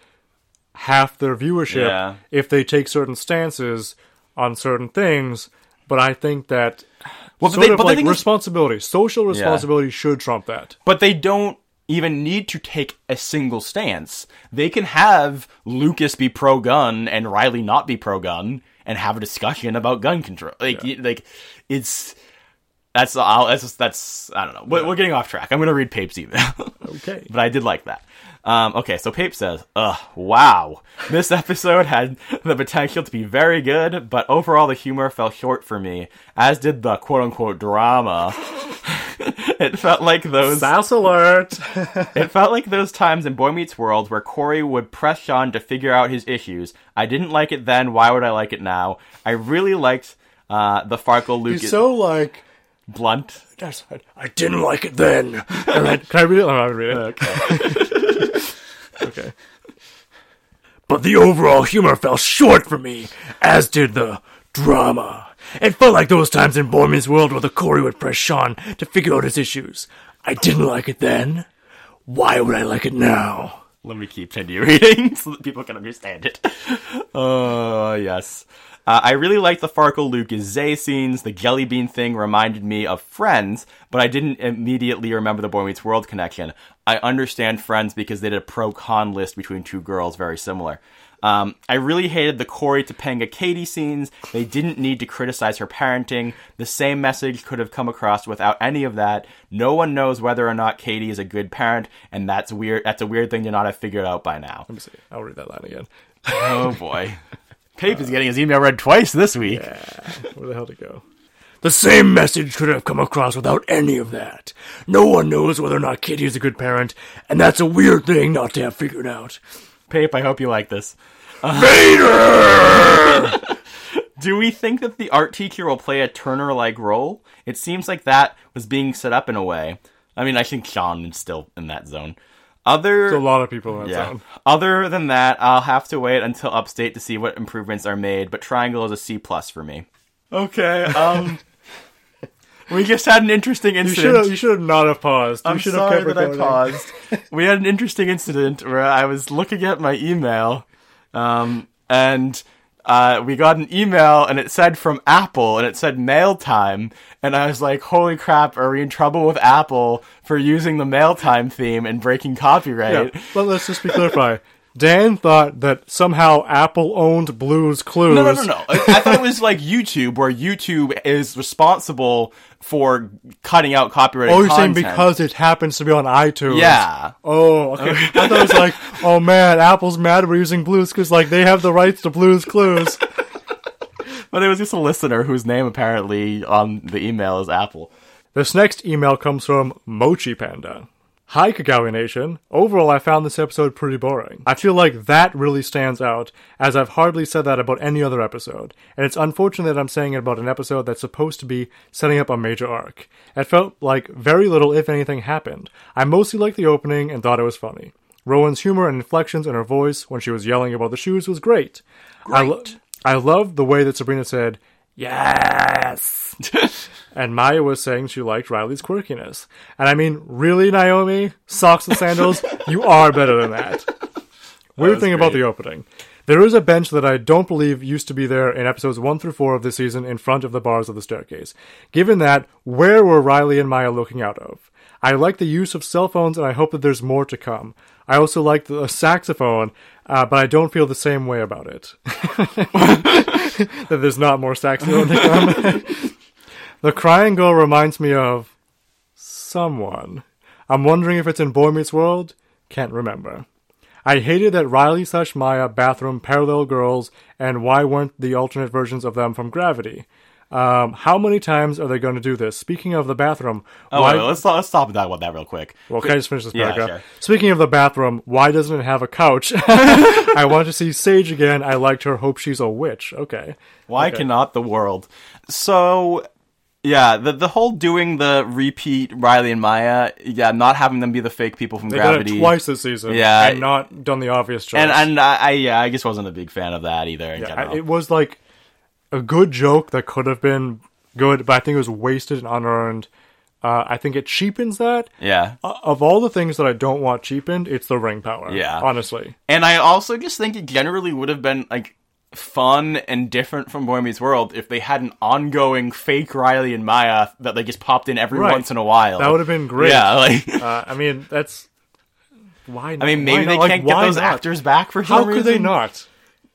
S4: half their viewership
S3: Yeah.
S4: if they take certain stances on certain things. But I think that
S3: Well,
S4: sort
S3: they-
S4: of like
S3: thing is-
S4: responsibility, social responsibility should trump that.
S3: but they don't even need to take a single stance. They can have Lucas be pro gun and Riley not be pro gun and have a discussion about gun control. Like, y- like it's that's all. That's just, that's I don't know. We're, we're getting off track. I'm gonna read Pape's email.
S4: Okay.
S3: but I did like that. Um, okay, so Pape says, "Ugh, wow, this episode had the potential to be very good, but overall the humor fell short for me, as did the quote unquote drama." it felt like those
S4: Sass alert!
S3: it felt like those times in Boy Meets World where Corey would press Sean to figure out his issues. I didn't like it then. Why would I like it now? I really liked uh, the Farkle Lucas
S4: He's so like.
S3: blunt.
S4: That's right. I didn't like it then. And then- can I read it? Oh, I'll read it. Okay. Okay. But the overall humor fell short for me, as did the drama. It felt like those times in Boy Meets World where the Corey would press Sean to figure out his issues. I didn't like it then. Why would I like it now?
S3: Let me keep continue reading so that people can understand it. Oh, yes. Uh, I really liked the Farkle Lucas Zay scenes. The jelly bean thing reminded me of Friends, but I didn't immediately remember the Boy Meets World connection. I understand Friends because they did a pro con list between two girls very similar. Um, I really hated the Corey Topanga Katie scenes. They didn't need to criticize her parenting. The same message could have come across without any of that. No one knows whether or not Katie is a good parent, and that's weird. That's a weird thing to not have figured out by now.
S4: Let me see. I'll read that line again.
S3: Oh boy. Pape is getting his email read twice this week.
S4: Where the hell to go? The same message could have come across without any of that. No one knows whether or not Kitty is a good parent, and that's a weird thing not to have figured out.
S3: Pape, I hope you like this.
S4: Uh, Vader!
S3: Do we think that the art teacher will play a Turner like role? It seems like that was being set up in a way. I mean, I think Sean is still in that zone. Other
S4: a lot of people in that
S3: Yeah.
S4: zone.
S3: Other than that, I'll have to wait until Upstate to see what improvements are made, but Triangle is a C plus for me. Okay, um We just had an interesting
S4: You should
S3: incident.
S4: have. You should have not have paused. You
S3: I'm
S4: should
S3: sorry
S4: have kept
S3: that I
S4: going.
S3: paused. we had an interesting incident where I was looking at my email, um, and uh, we got an email and it said from Apple and it said mail time. And I was like, holy crap, are we in trouble with Apple for using the mail time theme and breaking copyright?
S4: Yeah, but let's just be clarify. Dan thought that somehow Apple owned Blue's Clues.
S3: No, no, no, no. I, thought it was like YouTube, where YouTube is responsible for cutting out copyrighted
S4: Oh, you're saying because it happens to be on iTunes?
S3: Yeah.
S4: Oh, okay. I thought it was like, oh man, Apple's mad we're using Blue's because like they have the rights to Blue's Clues.
S3: But it was just a listener whose name apparently on the email is Apple.
S4: This next email comes from Mochi Panda. Hi, Kagawi Nation. Overall, I found this episode pretty boring. I feel like that really stands out, as I've hardly said that about any other episode, and it's unfortunate that I'm saying it about an episode that's supposed to be setting up a major arc. It felt like very little, if anything, happened. I mostly liked the opening and thought it was funny. Rowan's humor and inflections in her voice when she was yelling about the shoes was great. I, lo- I loved the way that Sabrina said, Yes! and Maya was saying she liked Riley's quirkiness. And I mean, really, Naomi? Socks and sandals? you are better than that. Weird
S3: was
S4: thing about the opening. There is a bench that I don't believe used to be there in episodes 1 through 4 of this season in front of the bars of the staircase. Given that, where were Riley and Maya looking out of? I like the use of cell phones and I hope that there's more to come. I also like the saxophone, uh, but I don't feel the same way about it. that there's not more saxophone to come. the crying girl reminds me of someone. I'm wondering if it's in Boy Meets World. Can't remember. I hated that Riley slash Maya bathroom parallel girls, and why weren't the alternate versions of them from Gravity? Um, how many times are they going to do this? Speaking of the bathroom,
S3: Oh,
S4: why?
S3: wait, let's let's stop and talk about that real quick.
S4: well, can I just finish this paragraph?
S3: Yeah, sure.
S4: Speaking of the bathroom, why doesn't it have a couch? I want to see Sage again. I liked her. Hope she's a witch. Okay.
S3: Why cannot the world? So, yeah, the the whole doing the repeat Riley and Maya, yeah, not having them be the fake people from
S4: They
S3: Gravity.
S4: it twice this season.
S3: Yeah.
S4: And not done the obvious choice.
S3: and and I, I yeah, I just wasn't a big fan of that either. In
S4: Yeah,
S3: general.
S4: I- it was like a good joke that could have been good, but I think it was wasted and unearned. Uh, I think it cheapens that.
S3: yeah.
S4: Uh, Of all the things that I don't want cheapened, it's the ring power.
S3: Yeah.
S4: honestly.
S3: And I also just think it generally would have been like fun and different from Boy Meets World if they had an ongoing fake Riley and Maya that they just popped in every
S4: Right.
S3: once in a while.
S4: That would have been great.
S3: Yeah, like
S4: Uh, I mean, that's why. Not?
S3: I mean, maybe
S4: why
S3: they
S4: not?
S3: Can't get
S4: why
S3: those
S4: not?
S3: actors back for some
S4: How
S3: some
S4: could they not?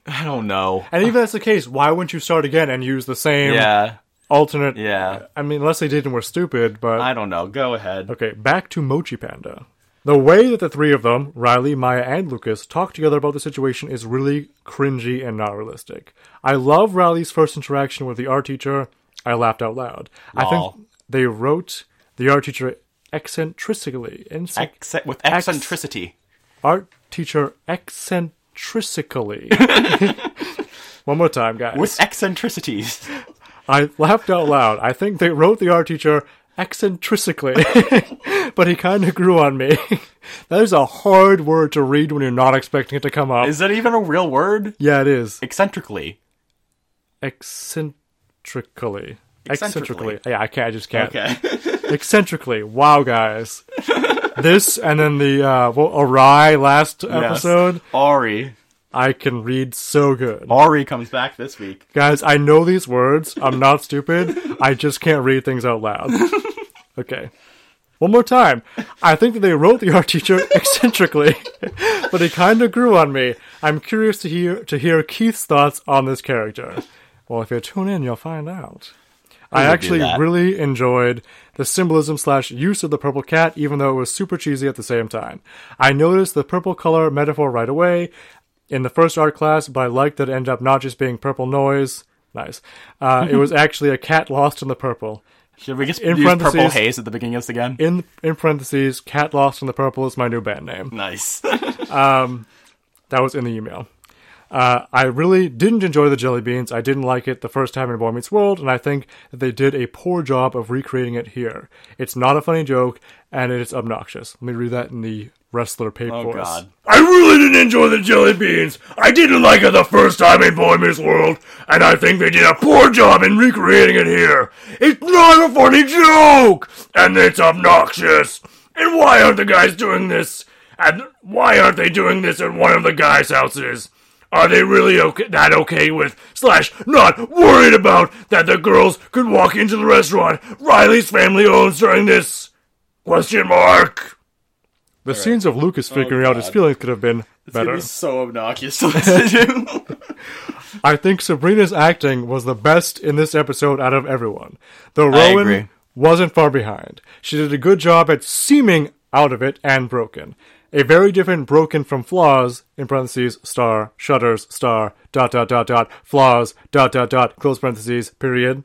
S3: I don't know.
S4: And even if that's the case, why wouldn't you start again and use the same
S3: Yeah,
S4: alternate?
S3: yeah.
S4: I mean, unless they did and were stupid, but
S3: I don't know. Go ahead.
S4: Okay, back to Mochi Panda. The way that the three of them, Riley, Maya, and Lucas, talk together about the situation is really cringy and not realistic. I love Riley's first interaction with the art teacher. I laughed out loud. I think they wrote the art teacher eccentrically. Ecc-
S3: Acce- with eccentricity.
S4: art teacher eccentrically. One more time, guys.
S3: With eccentricities.
S4: I laughed out loud. I think they wrote the art teacher eccentrically, but he kind of grew on me. that is a hard word to read when you're not expecting it to come up.
S3: Is that even a real word?
S4: yeah, it is.
S3: Eccentrically.
S4: Eccentrically.
S3: Eccentrically.
S4: Yeah, I can't. I just can't.
S3: Okay.
S4: Eccentrically. Wow, guys. this and then the uh, well, awry last episode.
S3: Ori.
S4: I can read so good.
S3: Ori comes back this week.
S4: Guys, I know these words. I'm not stupid. I just can't read things out loud. Okay. One more time. I think that they wrote the art teacher eccentrically, but he kind of grew on me. I'm curious to hear to hear Keith's thoughts on this character. Well, if you tune in, you'll find out. I
S3: do
S4: actually really enjoyed the symbolism slash use of the purple cat, even though it was super cheesy at the same time. I noticed the purple color metaphor right away in the first art class, but I liked that it ended up not just being purple noise. Nice. Uh, it was actually a cat lost in the purple.
S3: Should we just
S4: In
S3: use Purple Haze at the beginning of this again?
S4: In in parentheses, cat lost in the purple is my new band name.
S3: nice.
S4: That was in the email. Uh, I really didn't enjoy the jelly beans. I didn't like it the first time in Boy Meets World, and I think that they did a poor job of recreating it here. It's not a funny joke, and it is obnoxious. Let me read that in the wrestler paper
S3: oh
S4: voice.
S3: god.
S4: I really didn't enjoy the jelly beans. I didn't like it the first time in Boy Meets World, and I think they did a poor job in recreating it here. It's not a funny joke, and it's obnoxious. And why aren't the guys doing this? And why aren't they doing this at one of the guys' houses? Are they really okay, that okay with, slash, not worried about that the girls could walk into the restaurant Riley's family owns during this? Question mark. The scenes of Lucas oh, figuring out his feelings could have been
S3: It's
S4: better.
S3: be so obnoxious to listen to.
S4: I think Sabrina's acting was the best in this episode out of everyone. Though
S3: I
S4: Rowan wasn't far behind. She did a good job at seeming out of it and broken. A very different broken from flaws, in parentheses, star, shutters, star, dot dot dot dot, flaws, dot dot dot, close parentheses, period.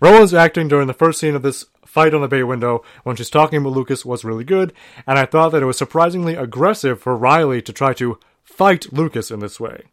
S4: Rowan's acting during the first scene of this fight on the bay window when she's talking with Lucas was really good, and I thought that it was surprisingly aggressive for Riley to try to fight Lucas in this way.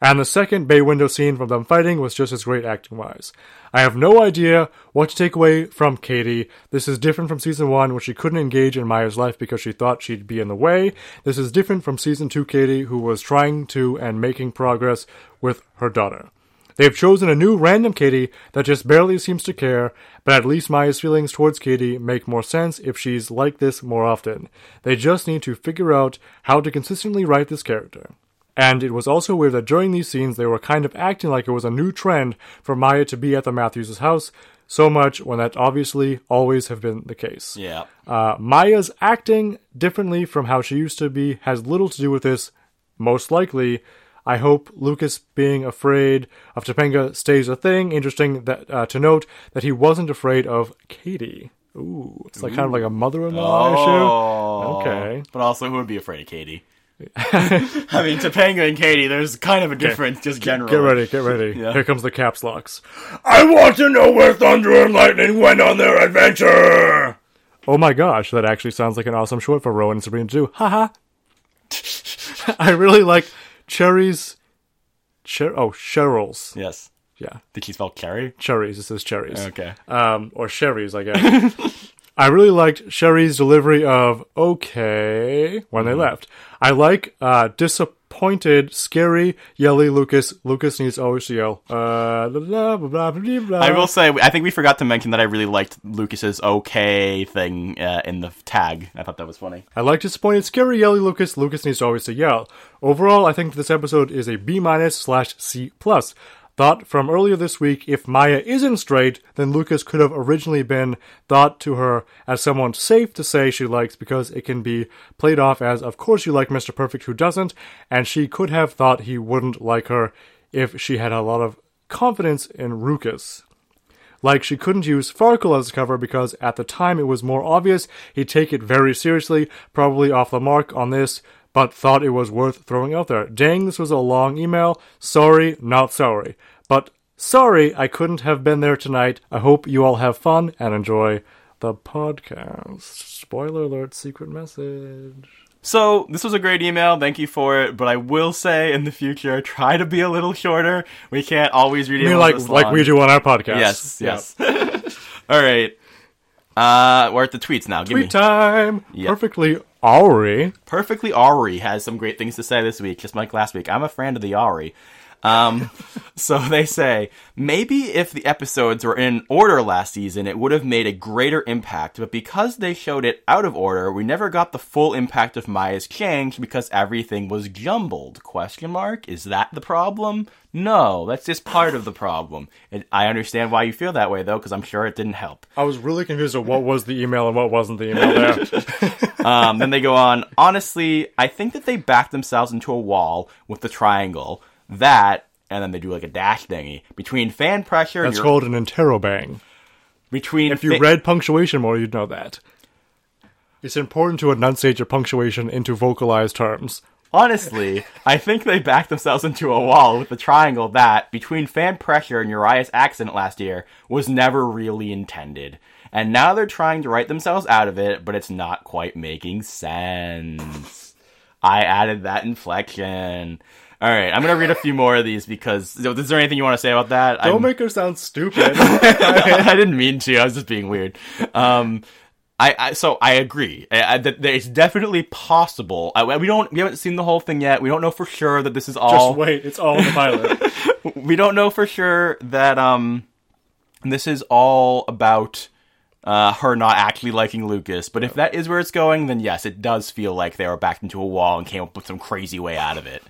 S4: And the second bay window scene from them fighting was just as great acting wise. I have no idea what to take away from Katie. This is different from season one, where she couldn't engage in Maya's life because she thought she'd be in the way. This is different from season two Katie, who was trying to and making progress with her daughter. They've chosen a new random Katie that just barely seems to care, but at least Maya's feelings towards Katie make more sense if she's like this more often. They just need to figure out how to consistently write this character. And it was also weird that during these scenes they were kind of acting like it was a new trend for Maya to be at the Matthews' house so much when that obviously always have been the case.
S3: yeah.
S4: Uh, Maya's acting differently from how she used to be has little to do with this, most likely. I hope Lucas being afraid of Topanga stays a thing. Interesting that uh, to note that he wasn't afraid of Katie. Ooh, it's like kind of like a mother-in-law
S3: Oh.
S4: issue. Okay.
S3: But also, who would be afraid of Katie? I mean, Topanga and Katie, there's kind of a difference, just generally.
S4: Get ready, get ready.
S3: Yeah.
S4: Here comes the caps locks. I want to know where Thunder and Lightning went on their adventure. Oh my gosh, that actually sounds like an awesome short for Rowan and Sabrina to do. Haha. I really like Cherries. Cher- oh, Cheryl's.
S3: Yes.
S4: Yeah,
S3: Did he spell cherry?
S4: cherries. It says cherries.
S3: Okay.
S4: Um, or Sherry's, I guess. I really liked Sherry's delivery of "okay" when they left. I like uh, disappointed, scary, yelly Lucas. Lucas needs always to yell. Uh, blah, blah, blah, blah, blah.
S3: I will say, I think we forgot to mention that I really liked Lucas's okay thing uh, in the tag. I thought that was funny.
S4: I like disappointed, scary, yelly Lucas. Lucas needs to always to yell. Overall, I think this episode is a B minus slash C plus. Thought from earlier this week, if Maya isn't straight, then Lucas could have originally been thought to her as someone safe to say she likes because it can be played off as, of course you like Mr. Perfect who doesn't, and she could have thought he wouldn't like her if she had a lot of confidence in Lucas. Like she couldn't use Farkle as a cover because at the time it was more obvious he'd take it very seriously, probably off the mark on this, but thought it was worth throwing out there. Dang, this was a long email. Sorry, not sorry. But sorry I couldn't have been there tonight. I hope you all have fun and enjoy the podcast. Spoiler alert, secret message.
S3: So, this was a great email. Thank you for it. But I will say in the future, try to be a little shorter. We can't always read emails
S4: like like we do on our podcast.
S3: Yes, yes. All right. Uh, we're at the tweets now. Give me.
S4: Tweet time.
S3: Yeah.
S4: Perfectly Ari.
S3: Perfectly Ari has some great things to say this week, just like last week. I'm a fan of the Ari. Um, so they say maybe if the episodes were in order last season, it would have made a greater impact. But because they showed it out of order, we never got the full impact of Maya's change because everything was jumbled. Question mark? Is that the problem? No, that's just part of the problem. And I understand why you feel that way though, because I'm sure it didn't help.
S4: I was really confused of what was the email and what wasn't the email there.
S3: Um, then they go on. Honestly, I think that they backed themselves into a wall with the triangle. That, and then they do like a dash thingy between fan pressure.
S4: That's
S3: your-
S4: called an interrobang.
S3: between.
S4: If you
S3: fa-
S4: read punctuation more, you'd know that. It's important to enunciate your punctuation into vocalized terms.
S3: honestly, I think they backed themselves into a wall with the triangle. That between fan pressure and Uriah's accident last year was never really intended. And now they're trying to write themselves out of it, but it's not quite making sense. I added that inflection. All right, I'm gonna read a few more of these because is there anything you want to say about that?
S4: Don't
S3: I'm-
S4: make her sound stupid.
S3: I didn't mean to. I was just being weird. Um, I, I so I agree. I, I, that that it's definitely possible. I, we don't. We haven't seen the whole thing yet. We don't know for sure that this is all.
S4: Just wait, it's all in the pilot.
S3: We don't know for sure that um, this is all about uh, her not actually liking Lucas. But if that is where it's going, then yes, it does feel like they were backed into a wall and came up with some crazy way out of it.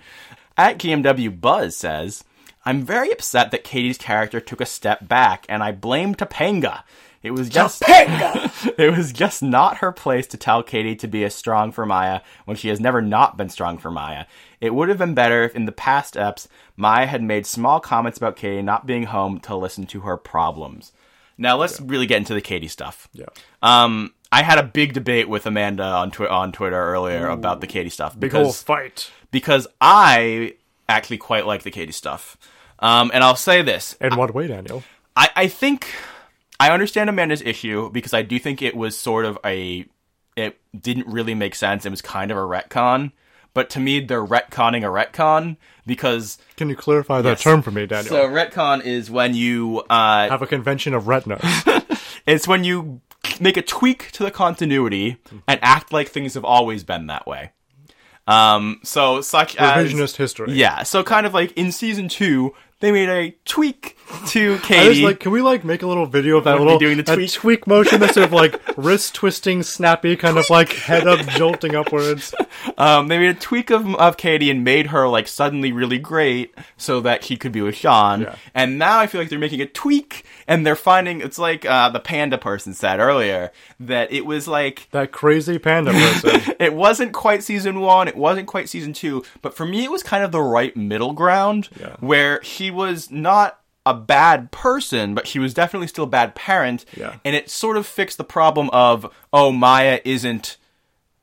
S3: At GMW Buzz says, I'm very upset that Katie's character took a step back, and I blame Topanga. It was just Topanga. it was just not her place to tell Katie to be as strong for Maya when she has never not been strong for Maya. It would have been better if in the past eps Maya had made small comments about Katie not being home to listen to her problems. Now let's really get into the Katie stuff.
S4: Yeah.
S3: Um, I had a big debate with Amanda on twi- on Twitter earlier about the Katie stuff
S4: Big
S3: because
S4: whole fight.
S3: Because I actually quite like the Katie stuff. Um, and I'll say this:
S4: In what way, Daniel?
S3: I, I think I understand Amanda's issue because I do think it was sort of a it didn't really make sense. It was kind of a retcon. But to me, they're retconning a retcon because
S4: Can you clarify that
S3: Yes.
S4: term for me, Daniel?
S3: so retcon is when you uh,
S4: Have a convention of retinas.
S3: it's when you make a tweak to the continuity and act like things have always been that way. Um, so such as
S4: Revisionist history.
S3: yeah, so kind of like in season two, they made a tweak to
S4: I was
S3: Katie.
S4: like, can we like make a little video of that little
S3: doing the tweak?
S4: tweak motion that's sort of like wrist twisting, snappy, kind of like head up, jolting upwards.
S3: Um, they made a tweak of, of Katie and made her like suddenly really great so that he could be with Shawn.
S4: Yeah.
S3: And now I feel like they're making a tweak and they're finding it's like uh, the panda person said earlier that it was like
S4: That crazy panda person.
S3: it wasn't quite season one, it wasn't quite season two, but for me it was kind of the right middle ground
S4: Yeah.
S3: where he was not a bad person, but she was definitely still a bad parent.
S4: Yeah.
S3: And it sort of fixed the problem of, oh, Maya isn't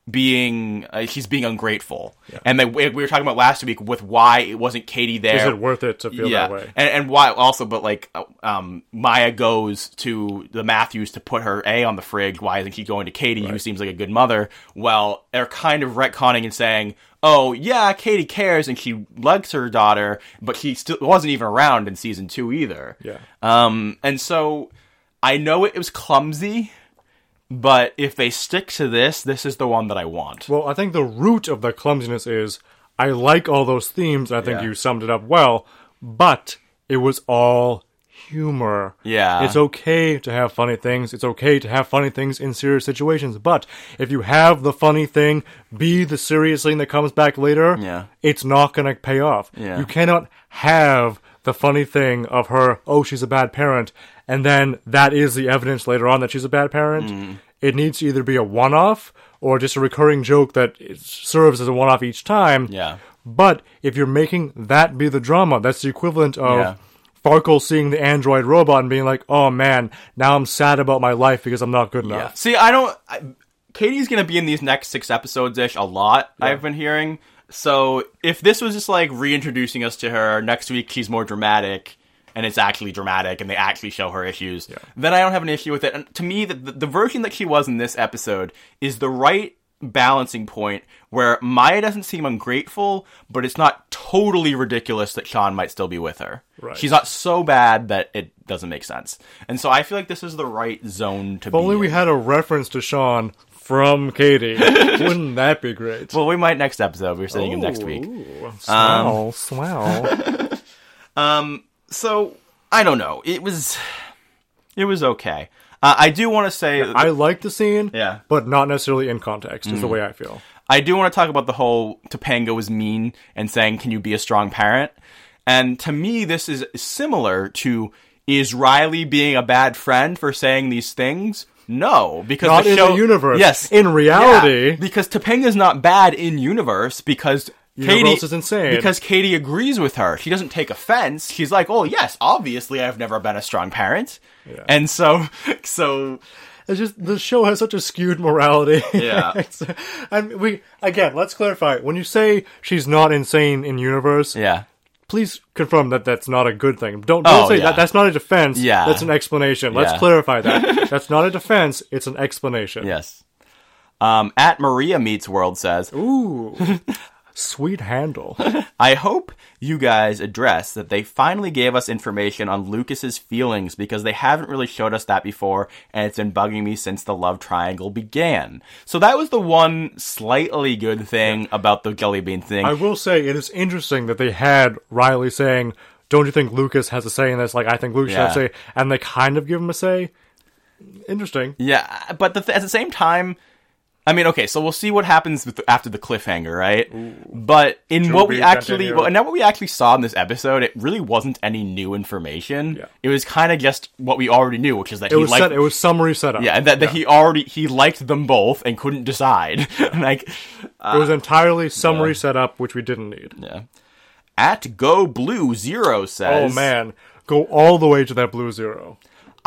S3: being uh, he's being ungrateful. And then we we were talking about last week with why it wasn't katie there.
S4: Is it worth it to feel
S3: yeah.
S4: that way?
S3: And, and why also but like uh, um maya goes to the matthews to put her a on the fridge. Why isn't she going to katie who seems like a good mother? Well they're kind of retconning and saying oh yeah katie cares and she likes her daughter but she still wasn't even around in season two either.
S4: Yeah.
S3: um and so i know it was clumsy but if they stick to this this is the one that i want
S4: Well, I think the root of the clumsiness is I like all those themes. I think
S3: Yeah.
S4: you summed it up well, but it was all humor.
S3: Yeah.
S4: It's okay to have funny things. It's okay to have funny things in serious situations. But if you have the funny thing be the serious thing that comes back later,
S3: Yeah.
S4: it's not going to pay off.
S3: Yeah.
S4: You cannot have the funny thing of her, oh, she's a bad parent, and then that is the evidence later on that she's a bad parent.
S3: Mm.
S4: It needs to either be a one off or just a recurring joke that serves as a one off each time.
S3: Yeah.
S4: But if you're making that be the drama, that's the equivalent of
S3: Yeah.
S4: Farkle seeing the android robot and being like, "Oh man, now I'm sad about my life because I'm not good
S3: Yeah.
S4: enough."
S3: See, I don't. I, Katie's gonna be in these next six episodes ish a lot. I've been hearing. So if this was just like reintroducing us to her next week, she's more dramatic, and it's actually dramatic, and they actually show her issues. Then I don't have an issue with it. And to me, the, the, the version that she was in this episode is the right balancing point where Maya doesn't seem ungrateful, but it's not totally ridiculous that Shawn might still be with her.
S4: Right.
S3: She's not so bad that it doesn't make sense. And so I feel like this is the right zone to
S4: If
S3: be
S4: only
S3: in.
S4: we had a reference to Shawn from Katie. Wouldn't that be great?
S3: Well, we might next episode. We're saying him next week.
S4: Ooh, swell, swell.
S3: Um, so I don't know. It was, it was okay. Uh, I do want to say,
S4: I like the scene,
S3: Yeah.
S4: But not necessarily in context. Is the way I feel.
S3: I do want to talk about the whole Topanga was mean and saying, "Can you be a strong parent?" And to me, this is similar to is Riley being a bad friend for saying these things? No, because
S4: Not
S3: the
S4: in
S3: show,
S4: the universe.
S3: Yes,
S4: In reality-
S3: Yeah, because Topanga's not bad in universe because. Katie
S4: is insane.
S3: because Katie agrees with her. She doesn't take offense. She's like, "Oh yes, obviously I've never been a strong parent," yeah. and so, so
S4: It's just the show has such a skewed morality.
S3: Yeah.
S4: And we again, let's clarify. When you say she's not insane in universe,
S3: yeah,
S4: please confirm that that's not a good thing. Don't don't
S3: Oh,
S4: say
S3: yeah.
S4: that. That's not a defense.
S3: Yeah.
S4: that's an explanation. Let's
S3: Yeah.
S4: clarify that. that's not a defense. It's an explanation.
S3: yes. Um, at Maria meets world says,
S4: Ooh, sweet handle.
S3: I hope you guys address that they finally gave us information on Lucas's feelings because they haven't really showed us that before, and it's been bugging me since the love triangle began. So that was the one slightly good thing about the jelly bean thing.
S4: I will say it is interesting that they had Riley saying, "Don't you think Lucas has a say in this?" Like I think Lucas has a say, and they kind of give him a say. Interesting.
S3: yeah, but the th- at the same time, I mean, okay, so we'll see what happens with the, after the cliffhanger, right? But in
S4: To
S3: what we actually, well, and what we actually saw in this episode, it really wasn't any new information.
S4: Yeah.
S3: It was kind of just what we already knew, which is that
S4: It
S3: he
S4: was
S3: liked,
S4: set, it was summary setup.
S3: yeah, and that, that he already he liked them both and couldn't decide. like,
S4: it was uh, entirely summary setup, which we didn't need.
S3: yeah. At Go Blue Zero
S4: oh,
S3: says, "Oh
S4: man, go all the way to that blue zero.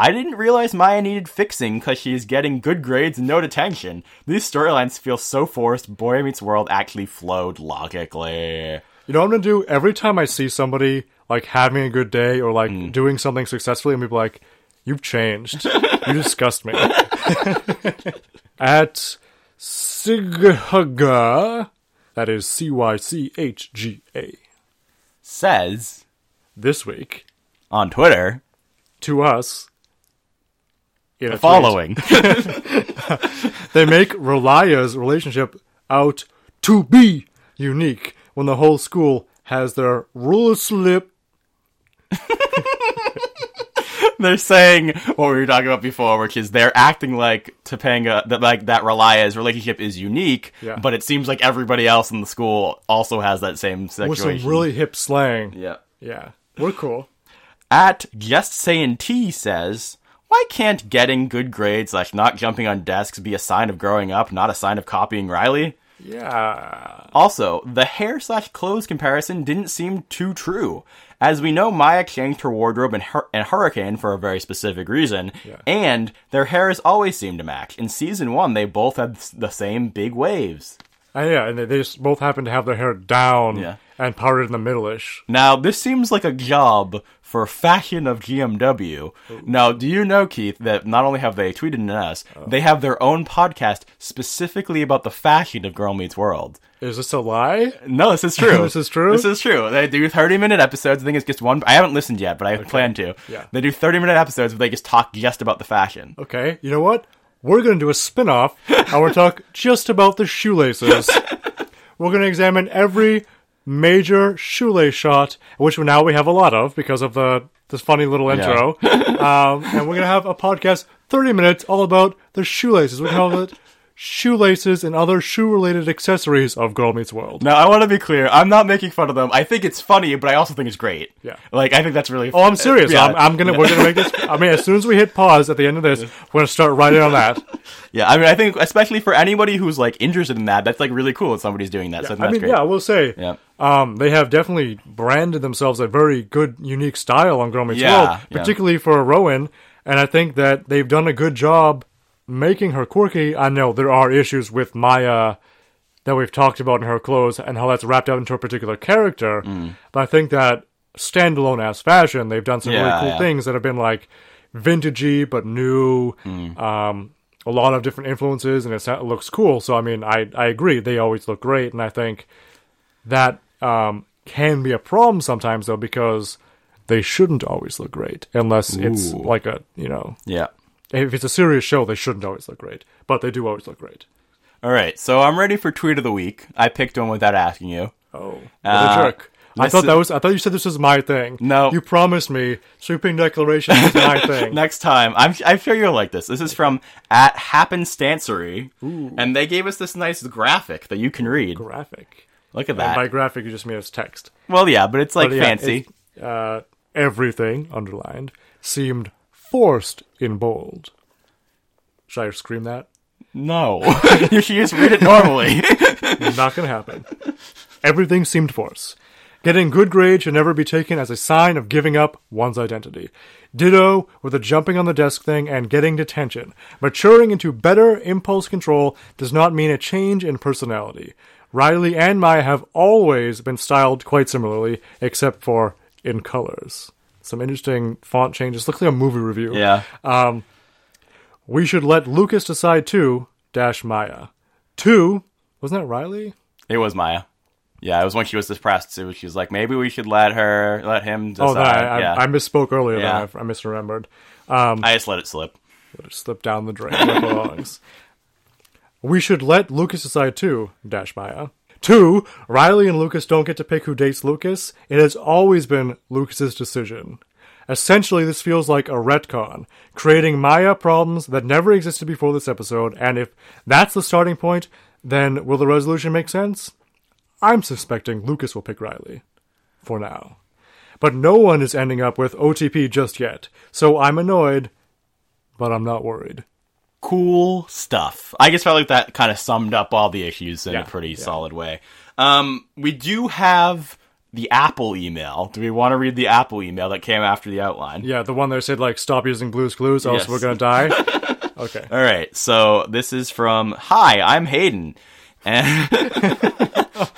S3: I didn't realize Maya needed fixing because she is getting good grades and no detention. These storylines feel so forced. Boy Meets World actually flowed logically.
S4: You know what I'm gonna do? Every time I see somebody like having a good day or like
S3: Hmm.
S4: doing something successfully, I'm gonna be like, "You've changed. you disgust me." At Cychga, that is C Y C H G A.
S3: Says
S4: This week
S3: on Twitter
S4: to us. In a
S3: the following.
S4: They make Rilaya's relationship out to be unique when the whole school has their rule slip.
S3: they're saying what we were talking about before, which is they're acting like Topanga that like that Rilaya's relationship is unique,
S4: Yeah.
S3: but it seems like everybody else in the school also has that same situation.
S4: with some really hip slang.
S3: yeah.
S4: Yeah, we're cool.
S3: At just saying T says, why can't getting good grades slash not jumping on desks be a sign of growing up, not a sign of copying Riley?
S4: Yeah.
S3: Also, the hair slash clothes comparison didn't seem too true. As we know, Maya changed her wardrobe and, Hur- in Hurricane for a very specific reason, and their hairs always seem to match. In season one, they both had the same big waves.
S4: And yeah, and they, they just both happen to have their hair down
S3: Yeah.
S4: and parted in the middle-ish.
S3: Now, this seems like a job for fashion of GMW. Now, do you know, Keith, that not only have they tweeted at us, oh. they have their own podcast specifically about the fashion of Girl Meets World.
S4: Is this a lie?
S3: No, this is true.
S4: This is true?
S3: This is true. They do 30 minute episodes. I think it's just one. I haven't listened yet, but I plan to.
S4: Yeah.
S3: They do 30 minute episodes where they just talk just about the fashion.
S4: Okay, you know what? We're gonna do a spin-off and we're talk just about the shoelaces. we're gonna examine every major shoelace shot, which now we have a lot of because of the this funny little intro. um, and we're gonna have a podcast, thirty minutes, all about the shoelaces. We call it shoelaces and other shoe-related accessories of Girl Meets World.
S3: Now, I want to be clear. I'm not making fun of them. I think it's funny, but I also think it's great.
S4: Yeah.
S3: Like, I think that's really
S4: Oh, I'm serious.
S3: Yeah.
S4: I'm, I'm gonna. We're gonna make this. I mean, as soon as we hit pause at the end of this, we're gonna start writing on that.
S3: Yeah, I mean, I think especially for anybody who's like interested in that, that's like really cool that somebody's doing that. so I
S4: I
S3: that's
S4: mean,
S3: great.
S4: yeah, I will say,
S3: Yeah.
S4: Um, they have definitely branded themselves a very good, unique style on Girl Meets
S3: Yeah,
S4: World,
S3: yeah.
S4: particularly for Rowan. And I think that they've done a good job making her quirky. I know there are issues with Maya that we've talked about in her clothes and how that's wrapped up into a particular character,
S3: Mm.
S4: but I think that standalone ass fashion, they've done some
S3: Yeah,
S4: really cool
S3: yeah.
S4: things that have been like vintagey but new.
S3: Mm.
S4: Um, a lot of different influences, and it looks cool. So I mean, I I agree. They always look great, and I think that um, can be a problem sometimes though because they shouldn't always look great unless it's like a you know
S3: Yeah.
S4: if it's a serious show they shouldn't always look great but they do always look great
S3: All right, so I'm ready for tweet of the week. I picked one without asking you.
S4: oh what
S3: Uh,
S4: a jerk I thought that was I thought you said this was my thing
S3: No.
S4: you promised me sweeping declaration is my thing
S3: Next time, I'm I'm sure you'll like this. This is from at Happenstancery, and they gave us this nice graphic that you can read.
S4: graphic
S3: Look at
S4: and
S3: that.
S4: by graphic you just mean it's text
S3: well, yeah, but it's like
S4: But yeah,
S3: fancy.
S4: it- uh, everything underlined seemed forced in bold should I scream that
S3: No, you should just read it normally.
S4: Not gonna happen. Everything seemed forced. Getting good grades should never be taken as a sign of giving up one's identity. Ditto with the jumping on the desk thing and getting detention. Maturing into better impulse control does not mean a change in personality. Riley and Maya have always been styled quite similarly, except for in colors. Some interesting font changes. Looks like a movie review.
S3: yeah, Um,
S4: We should let Lucas decide too, dash Maya. Two, wasn't that Riley?
S3: it was Maya. Yeah, it was when she was depressed. Was, she was like, maybe we should let her, let him decide.
S4: Oh, that, I,
S3: yeah,
S4: I, I misspoke earlier.
S3: Yeah.
S4: I, I misremembered.
S3: I just let it slip.
S4: Let it slip down the drain. We should let Lucas decide too. Dash Maya. Two, Riley and Lucas don't get to pick who dates Lucas. It has always been Lucas's decision. Essentially, this feels like a retcon, creating Maya problems that never existed before this episode, and if that's the starting point, then will the resolution make sense? I'm suspecting Lucas will pick Riley. For now. But no one is ending up with OTP just yet, so I'm annoyed, but I'm not worried.
S3: Cool stuff. I felt like that kind of summed up all the issues in
S4: Yeah,
S3: a pretty
S4: yeah.
S3: solid way. Um, we do have the Apple email. Do we want to read the Apple email that came after the outline?
S4: Yeah, the one that said, like, stop using Blue's Clues, else
S3: Yes.
S4: we're gonna die. okay.
S3: All right, so this is from Hi, I'm Hayden, and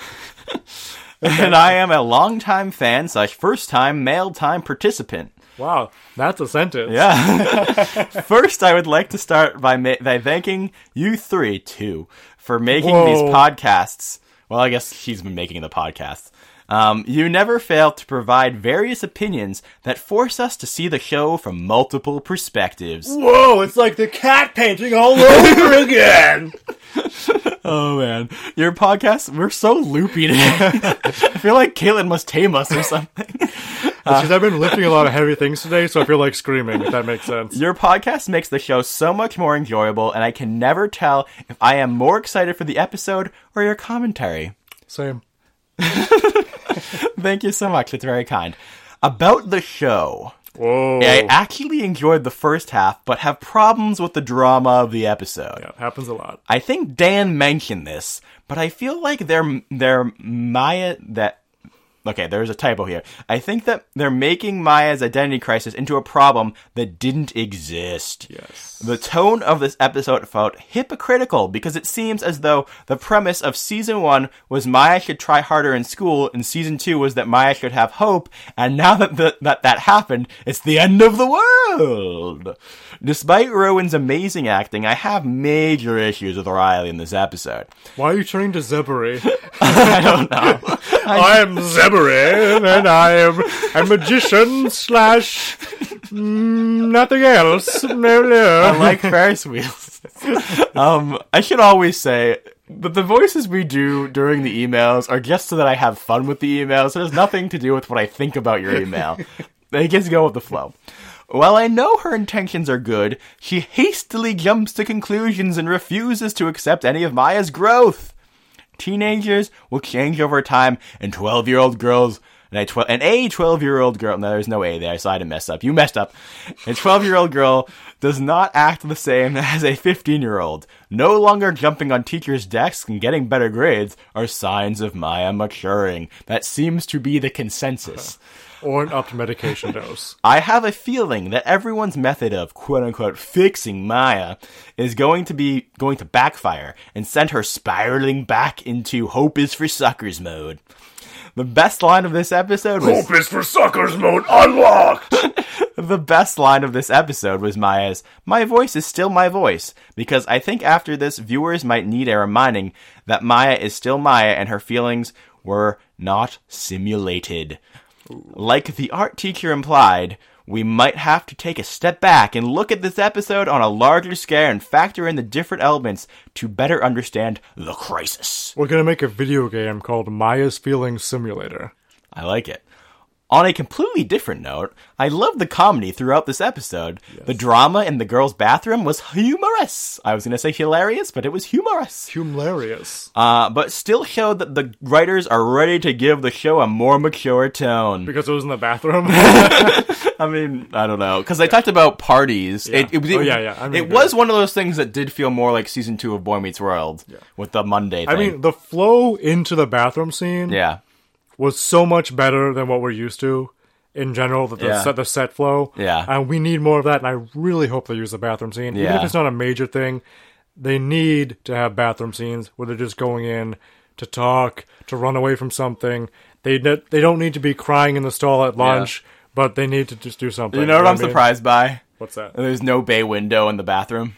S3: and I am a longtime fan slash first time mail time participant.
S4: Wow, that's a sentence.
S3: Yeah. First, I would like to start by ma- by thanking you three too for making these podcasts. Well, I guess she's been making the podcasts. Um, you never fail to provide various opinions that force us to see the show from multiple perspectives.
S4: Whoa, it's like the cat painting all over again.
S3: Oh man, your podcast, we're so loopy today. I feel like Caitlin must tame us or something.
S4: Because I've been lifting a lot of heavy things today, so I feel like screaming, if that makes sense.
S3: Your podcast makes the show so much more enjoyable, and I can never tell if I am more excited for the episode or your commentary.
S4: Same.
S3: Thank you so much. It's very kind. About the show.
S4: Whoa.
S3: I actually enjoyed the first half, but have problems with the drama of the episode.
S4: Yeah, happens a lot.
S3: I think Dan mentioned this, but I feel like they're they're Maya that Okay, there's a typo here. I think that they're making Maya's identity crisis into a problem that didn't exist.
S4: Yes.
S3: The tone of this episode felt hypocritical because it seems as though the premise of season one was Maya should try harder in school, and season two was that Maya should have hope, and now that the, that, that happened, it's the end of the world. Despite Rowan's amazing acting, I have major issues with Riley in this episode.
S4: Why are you turning to Zebri?
S3: I don't know.
S4: I am And I am a magician slash nothing else. No, no.
S3: I like Ferris wheels. um, I should always say that the voices we do during the emails are just so that I have fun with the emails. It has nothing to do with what I think about your email. they just go with the flow. While I know her intentions are good, she hastily jumps to conclusions and refuses to accept any of Maya's growth. Teenagers will change over time, and 12 year old girls and a, tw- and a 12 year old girl, no, there's no A there, so I didn't mess up. You messed up. A 12 year old girl does not act the same as a 15 year old. No longer jumping on teachers' desks and getting better grades are signs of Maya maturing. That seems to be the consensus.
S4: Or an upped medication dose.
S3: I have a feeling that everyone's method of quote unquote fixing Maya is going to be going to backfire and send her spiraling back into hope is for suckers mode. The best line of this episode was Hope
S4: is for suckers mode unlocked!
S3: the best line of this episode was Maya's My voice is still my voice because I think after this viewers might need a reminding that Maya is still Maya and her feelings were not simulated. Like the art teacher implied, we might have to take a step back and look at this episode on a larger scale and factor in the different elements to better understand the crisis.
S4: We're gonna make a video game called Maya's Feelings Simulator.
S3: I like it. On a completely different note, I love the comedy throughout this episode. The drama in the girls' bathroom was humorous. I was going to say hilarious, but it was humorous.
S4: Humilarious.
S3: Uh, but still showed that the writers are ready to give the show a more mature tone.
S4: Because it was in the bathroom.
S3: I mean, I don't know, because they talked about parties. It, it, was-
S4: Oh, yeah, yeah. I mean,
S3: it was one of those things that did feel more like season two of Boy Meets World with the Monday thing.
S4: I mean, the flow into the bathroom scene
S3: yeah,
S4: was so much better than what we're used to in general. The, the,
S3: Yeah.
S4: set, the set flow.
S3: Yeah.
S4: And we need more of that, and I really hope they use the bathroom scene. Even if it's not a major thing, they need to have bathroom scenes where they're just going in to talk, to run away from something. They they don't need to be crying in the stall at lunch, but they need to just do something.
S3: you know what I'm
S4: I mean?
S3: surprised by?
S4: What's that?
S3: There's no bay window in the bathroom.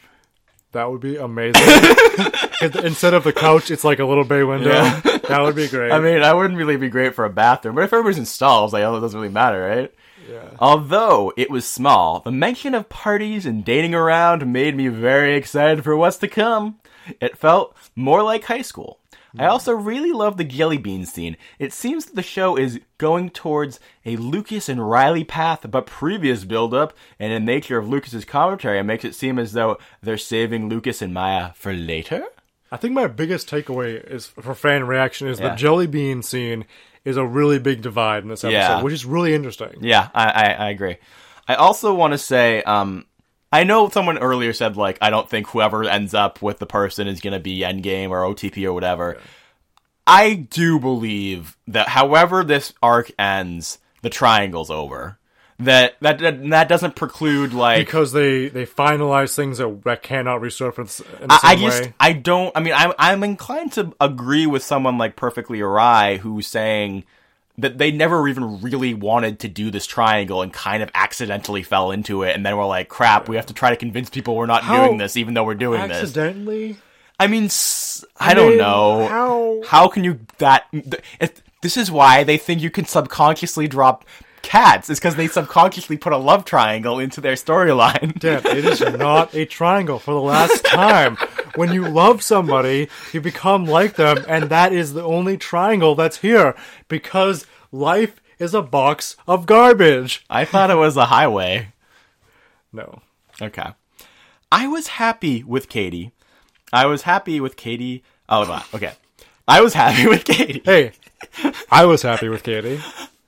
S4: That would be amazing. Instead of the couch, it's like a little bay window.
S3: Yeah.
S4: That would be great.
S3: I mean, I wouldn't really be great for a bathroom, but if everybody's in stalls, like, oh, it doesn't really matter, right?
S4: yeah.
S3: Although it was small, the mention of parties and dating around made me very excited for what's to come. It felt more like high school. I hmm. also really love the jelly bean scene. It seems that the show is going towards a Lucas and Riley path, but previous build-up and in nature of Lucas's commentary, makes it seem as though they're saving Lucas and Maya for later.
S4: I think my biggest takeaway is for fan reaction is
S3: Yeah.
S4: the jelly bean scene is a really big divide in this episode,
S3: Yeah.
S4: which is really interesting.
S3: Yeah, I, I, I agree. I also want to say, um, I know someone earlier said like I don't think whoever ends up with the person is going to be Endgame or OTP or whatever. I do believe that however this arc ends, the triangle's over. That that that, that doesn't preclude like
S4: Because they they finalize things that, that cannot resurface in the
S3: I, I just
S4: way.
S3: I don't I mean I'm I'm inclined to agree with someone like Perfectly Awry who's saying that they never even really wanted to do this triangle and kind of accidentally fell into it and then we're like crap we have to try to convince people we're not
S4: How
S3: doing this even though we're doing this.
S4: Accidentally,
S3: I mean I don't
S4: mean,
S3: know
S4: how-
S3: how can you that th- it, this is why they think you can subconsciously drop cats is because they subconsciously put a love triangle into their storyline.
S4: Dan, it is not a triangle for the last time. When you love somebody, you become like them, and that is the only triangle that's here because life is a box of garbage.
S3: I thought it was a highway.
S4: No.
S3: Okay. I was happy with Katie. I was happy with Katie. Oh. Okay. I was happy with Katie.
S4: Hey, I was happy with Katie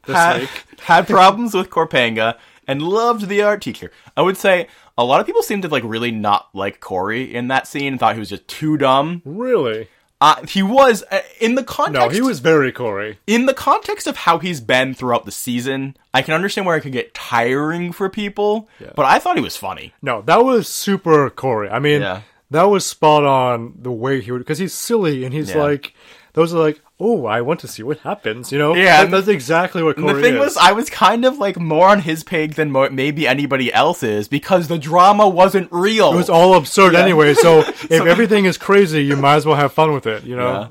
S4: this
S3: Had,
S4: week.
S3: had problems with Corpanga and loved the art teacher. I would say a lot of people seemed to like really not like Cory in that scene and thought he was just too dumb.
S4: Really?
S3: Uh, he was uh, in the context.
S4: No, he was very Cory.
S3: in the context of how he's been throughout the season. I can understand where it could get tiring for people, but I thought he was funny.
S4: No, that was super Cory. I mean,
S3: Yeah.
S4: that was spot on the way he would, because he's silly and he's
S3: Yeah.
S4: like, those are like, oh, I want to see what happens, you know?
S3: Yeah.
S4: That- that's exactly what
S3: And
S4: Cory
S3: the thing
S4: is.
S3: was, I was kind of like more on his page than mo- maybe anybody else's because the drama wasn't real.
S4: it was all absurd anyway, so if everything is crazy, you might as well have fun with it, you know?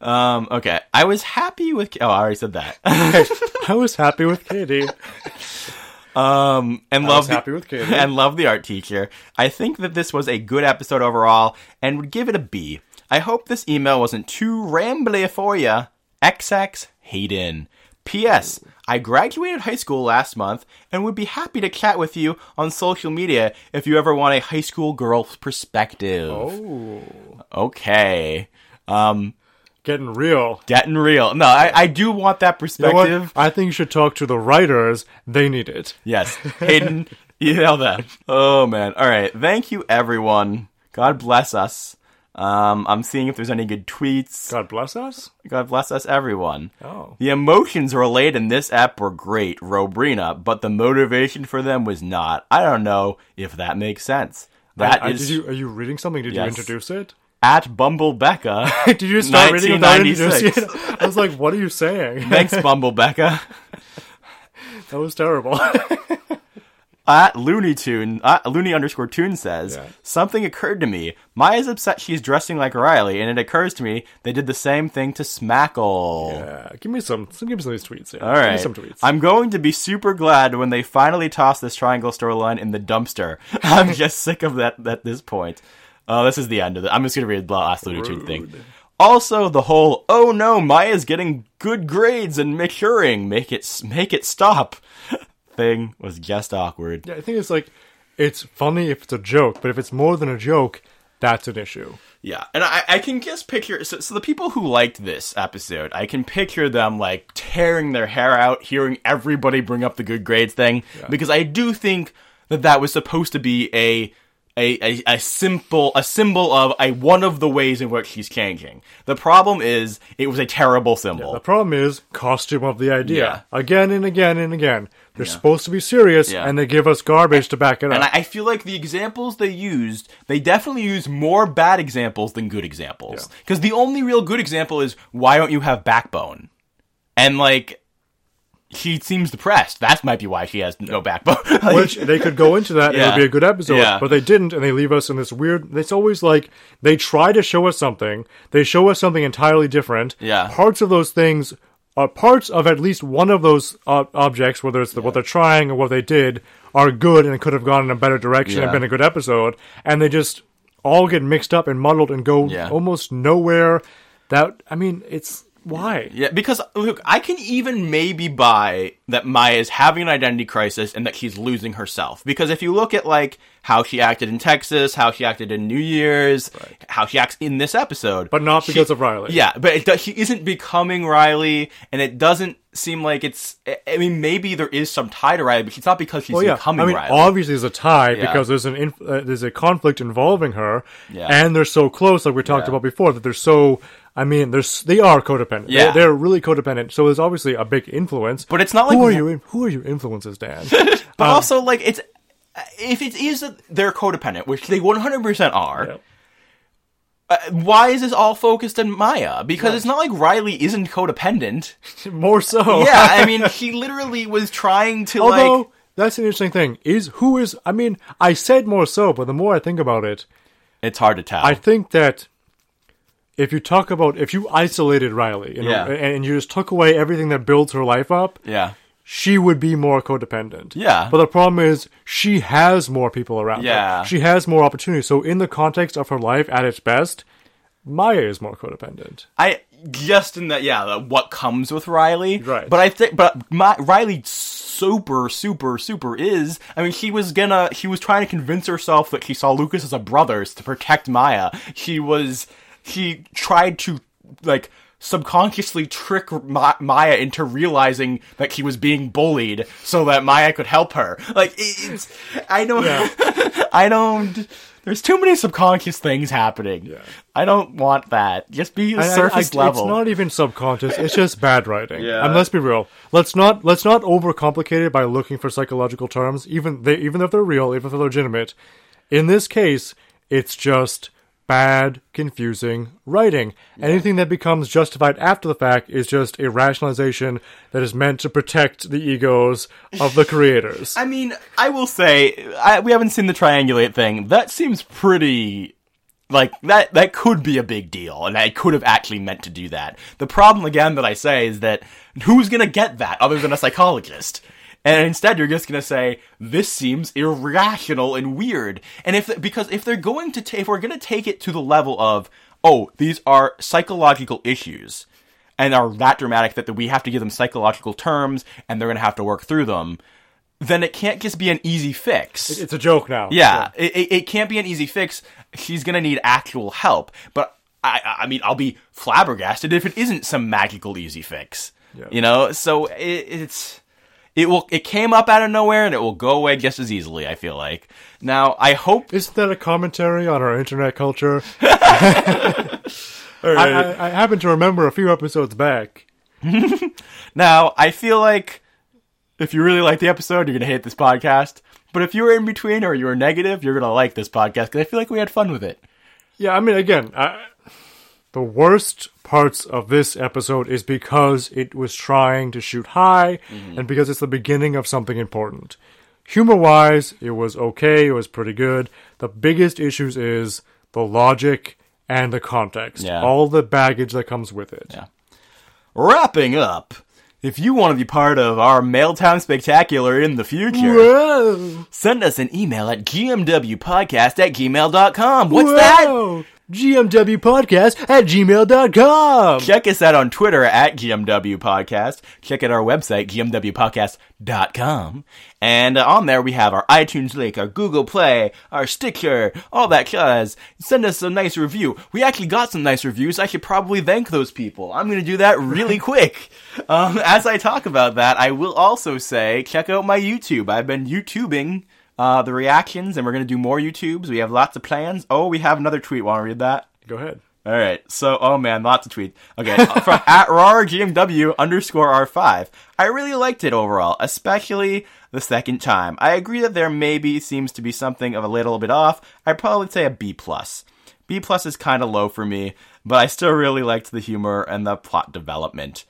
S3: um, okay, I was happy with. Oh, I already said that.
S4: I was happy with Katie.
S3: um, and
S4: I
S3: love the,
S4: happy with Katie.
S3: and love the art teacher. I think that this was a good episode overall, and would give it a B. I hope this email wasn't too rambly for ya. XX Hayden. P.S. I graduated high school last month and would be happy to chat with you on social media if you ever want a high school girl's perspective.
S4: Oh.
S3: Okay. Um,
S4: Getting real.
S3: getting real. No, I, I do want that
S4: You know
S3: perspective.
S4: I think you should talk to the writers. They need it.
S3: Yes. Hayden, email them. Oh man. All right. Thank you everyone. God bless us. Um, I'm seeing if there's any good tweets.
S4: God bless us.
S3: God bless us everyone.
S4: Oh.
S3: The emotions relayed in this app were great, Robrina, but the motivation for them was not. I don't know if that makes sense. That
S4: I- I-
S3: is
S4: did you, are you reading something? Did
S3: Yes.
S4: you introduce it?
S3: at Bumble Becca.
S4: Did you start reading without introducing it? I was like, what are you saying?
S3: Thanks, Bumble Becca.
S4: That was terrible.
S3: At Looney Tune, uh, Looney underscore Tune says,
S4: Yeah.
S3: something occurred to me. Maya's upset she's dressing like Riley, and it occurs to me they did the same thing to Smackle.
S4: yeah, give me some, some. Give me some of these tweets. Yeah.
S3: All
S4: Give me some tweets.
S3: I'm going to be super glad when they finally toss this triangle storyline in the dumpster. I'm just sick of that at this point. Oh, this is the end of it. I'm just going to read the last Looney Tune thing. Also, the whole "oh no, Maya's getting good grades and maturing, make it make it stop" thing was just awkward.
S4: yeah, I think it's like, it's funny if it's a joke, but if it's more than a joke, that's an issue.
S3: Yeah, and I, I can just picture so, so the people who liked this episode, I can picture them like tearing their hair out, hearing everybody bring up the good grades thing, because I do think that that was supposed to be a. A, a, a simple a symbol of a one of the ways in which he's changing. The problem is it was a terrible symbol.
S4: The problem is costume of the idea.
S3: Yeah.
S4: Again and again and again. They're supposed to be serious,
S3: Yeah.
S4: and they give us garbage to back it up.
S3: And I, I feel like the examples they used, they definitely used more bad examples than good examples. Because the only real good example is why don't you have backbone? And like, she seems depressed. That might be why she has no backbone. Like,
S4: Which they could go into that, and it would be a good episode,
S3: Yeah.
S4: but they didn't, and they leave us in this weird. It's always like they try to show us something, they show us something entirely different.
S3: Yeah.
S4: parts of those things are parts of at least one of those ob- objects, whether it's the, what they're trying or what they did, are good and could have gone in a better direction and been a good episode, and they just all get mixed up and muddled and go
S3: Yeah.
S4: almost nowhere. That I mean, it's why.
S3: Yeah, because look, I can even maybe buy that Maya is having an identity crisis and that she's losing herself. Because if you look at like how she acted in Texas, how she acted in New Year's, how she acts in this episode,
S4: But not
S3: she-
S4: because of Riley.
S3: Yeah, but it she isn't becoming Riley, and it doesn't seem like it's. I- I mean, maybe there is some tie to Riley, but it's not because she's
S4: Well, yeah.
S3: becoming
S4: I mean,
S3: Riley.
S4: obviously there's a tie
S3: Yeah.
S4: because there's an inf- uh, there's a conflict involving her,
S3: Yeah.
S4: and they're so close, like we talked about before, that they're so. I mean, they're they are codependent.
S3: Yeah.
S4: they're, they're really codependent. So there's obviously a big influence.
S3: But it's not like-
S4: who are your in- who are your influences, Dan?
S3: But also, like, it's if it is that they're codependent, which they 100% are.
S4: Yep.
S3: Uh, why is this all focused on Maya? Because it's not like Riley isn't codependent.
S4: More so.
S3: Yeah, I mean, he literally was trying to
S4: Although
S3: like.
S4: that's an interesting thing. Is who is? I mean, I said more so, but the more I think about it,
S3: It's hard to tell.
S4: I think that if you talk about if you isolated Riley, you know,
S3: Yeah.
S4: and, you just took away everything that builds her life up,
S3: yeah,
S4: she would be more codependent.
S3: Yeah.
S4: But the problem is she has more people around
S3: Yeah.
S4: her. She has more opportunities. So in the context of her life at its best, Maya is more codependent.
S3: I just in that yeah, the- what comes with Riley.
S4: Right.
S3: But I think, but my, Riley super, super, super is. I mean, she was gonna. She was trying to convince herself that she saw Lucas as a brother to protect Maya. She was. She tried to like subconsciously trick Ma- Maya into realizing that she was being bullied so that Maya could help her. Like it's. I don't. I don't. There's too many subconscious things happening. Yeah. I don't want that. Just be a
S4: I- I-
S3: surface
S4: I-
S3: level.
S4: It's not even subconscious. It's just bad writing.
S3: Yeah.
S4: And let's be real. Let's not let's not overcomplicate it by looking for psychological terms, even they even if they're real, even if they're legitimate. In this case, it's just bad, confusing writing. Anything that becomes justified after the fact is just a rationalization that is meant to protect the egos of the creators.
S3: I mean, I will say, I, we haven't seen the triangulate thing. That seems pretty. Like that, that could be a big deal, and I could have actually meant to do that. The problem, again, that I say is that who's gonna get that other than a psychologist? And instead, you're just gonna say this seems irrational and weird. And if because if they're going to, ta- if we're gonna take it to the level of, oh, these are psychological issues, and are that dramatic that we have to give them psychological terms, and they're gonna have to work through them, then it can't just be an easy fix.
S4: it's a joke now.
S3: Yeah, it, it, it can't be an easy fix. She's gonna need actual help. But I, I I mean, I'll be flabbergasted if it isn't some magical easy fix.
S4: Yeah.
S3: You know, so it, it's it will it came up out of nowhere and it will go away just as easily. I feel like. Now, I hope.
S4: Isn't that a commentary on our internet culture? I, I, I happen to remember a few episodes back.
S3: Now, I feel like if you really like the episode, you're gonna hate this podcast. But if you were in between or you were negative, you're gonna like this podcast because I feel like we had fun with it.
S4: Yeah, I mean, again, I, the worst parts of this episode is because it was trying to shoot high mm-hmm. and because it's the beginning of something important. Humor wise, it was okay, it was pretty good. The biggest issues is the logic and the context.
S3: Yeah.
S4: All the baggage that comes with it.
S3: Yeah. Wrapping up, if you want to be part of our Mailtown Spectacular in the future,
S4: Whoa!
S3: send us an email at gmwpodcast at gmail.com. What's that?
S4: Whoa! GMW podcast at gmail.com.
S3: Check us out on Twitter at GMW Podcast. Check out our website, gmwpodcast.com. And uh, on there we have our iTunes link, our Google Play, our sticker, all that jazz. Send us a nice review. We actually got some nice reviews. I should probably thank those people. I'm going to do that really quick. Um, as I talk about that, I will also say check out my YouTube. I've been YouTubing uh, the reactions, and we're going to do more YouTubes. We have lots of plans. Oh, we have another tweet. Want to read that?
S4: Go ahead.
S3: All right. So, oh man, lots of tweets. Okay, uh, from at RARGMW underscore R5. I really liked it overall, especially the second time. I agree that there maybe seems to be something of a little bit off. I'd probably say a B plus. B plus is kind of low for me, but I still really liked the humor and the plot development.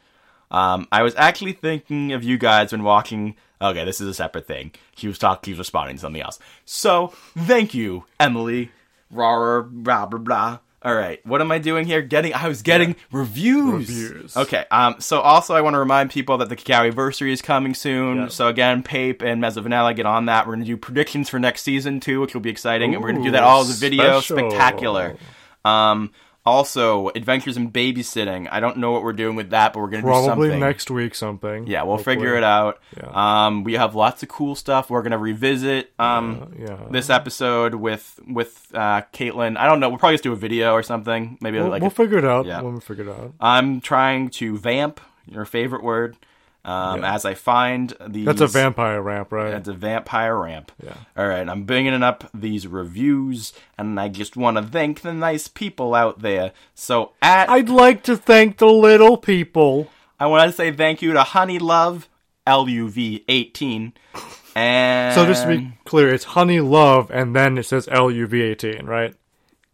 S3: Um, I was actually thinking of you guys when watching. Okay, this is a separate thing. He was talking. He was responding to something else. So, thank you, Emily. Rah, blah blah blah. All right, what am I doing here? Getting, I was getting reviews.
S4: Reviews.
S3: Okay. Um. So also, I want to remind people that the Cacao anniversary is coming soon.
S4: Yeah.
S3: So again, Pape and Mezzo Vanilla get on that. We're gonna do predictions for next season too, which will be exciting, and we're gonna do that all as a video
S4: special.
S3: spectacular. Um. Also, Adventures in Babysitting. I don't know what we're doing with that, but we're gonna do
S4: Probably
S3: something.
S4: next week something.
S3: Yeah, we'll
S4: hopefully.
S3: figure it out.
S4: Yeah.
S3: Um, we have lots of cool stuff. We're gonna revisit um
S4: yeah.
S3: this episode with with uh, Caitlin. I don't know. We'll probably just do a video or something. Maybe
S4: We'll,
S3: like
S4: we'll
S3: a-
S4: figure it out
S3: yeah.
S4: when we figure it out.
S3: I'm trying to vamp your favorite word. Um,
S4: Yeah.
S3: as I find these.
S4: That's a vampire ramp, right?
S3: That's a vampire ramp.
S4: Yeah.
S3: All right, I'm bringing up these reviews, and I just want to thank the nice people out there. So at
S4: I'd like to thank the little people.
S3: I want to say thank you to Honey Love LUV 18, and
S4: So just to be clear, it's Honey Love, and then it says LUV18, right?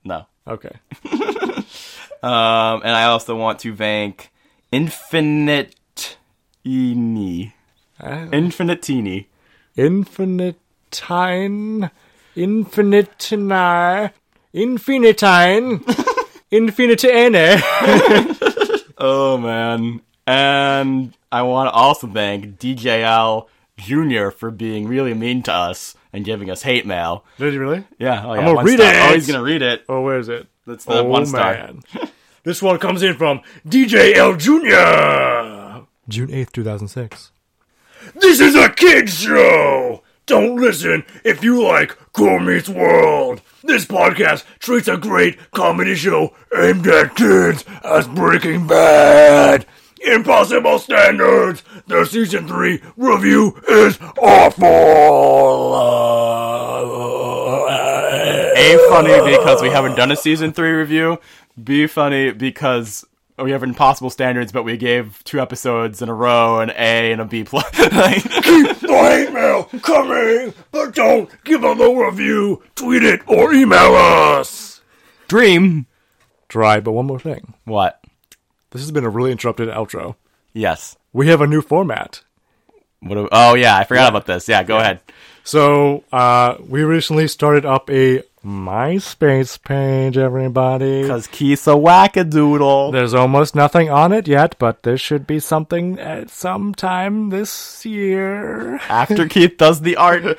S3: no.
S4: Okay.
S3: Um, and I also want to thank Infinite Ini.
S4: Uh,
S3: Infinitini.
S4: Infinitine, Infinitine, Infinitine, Infinitine.
S3: Oh man. And I want to also thank DJL Jr. for being really mean to us and giving us hate mail.
S4: Did you really?
S3: Yeah, oh, yeah
S4: I'm gonna read
S3: star.
S4: it.
S3: Oh, he's gonna read it.
S4: Oh, where is it?
S3: That's the
S4: oh,
S3: one star.
S4: man. this one comes in from DJL Jr. June 8th, 2006. This is a kid's show! Don't listen if you like Cool Meets World. This podcast treats a great comedy show aimed at kids as Breaking Bad. Impossible Standards. The season 3 review is awful.
S3: A funny because we haven't done a season three review. B funny because we have impossible standards, but we gave two episodes in a row an A and a B plus. Like,
S4: Keep the hate mail coming, but don't give a low review. Tweet it or email us.
S3: Dream.
S4: Try, but one more thing.
S3: What?
S4: This has been a really interrupted outro.
S3: Yes.
S4: We have a new format.
S3: What? Do, oh yeah, I forgot about this. Yeah, go ahead.
S4: So, uh, we recently started up a MySpace page, everybody.
S3: Because Keith's a wackadoodle.
S4: There's almost nothing on it yet, but there should be something at some time this year.
S3: After Keith does the art. All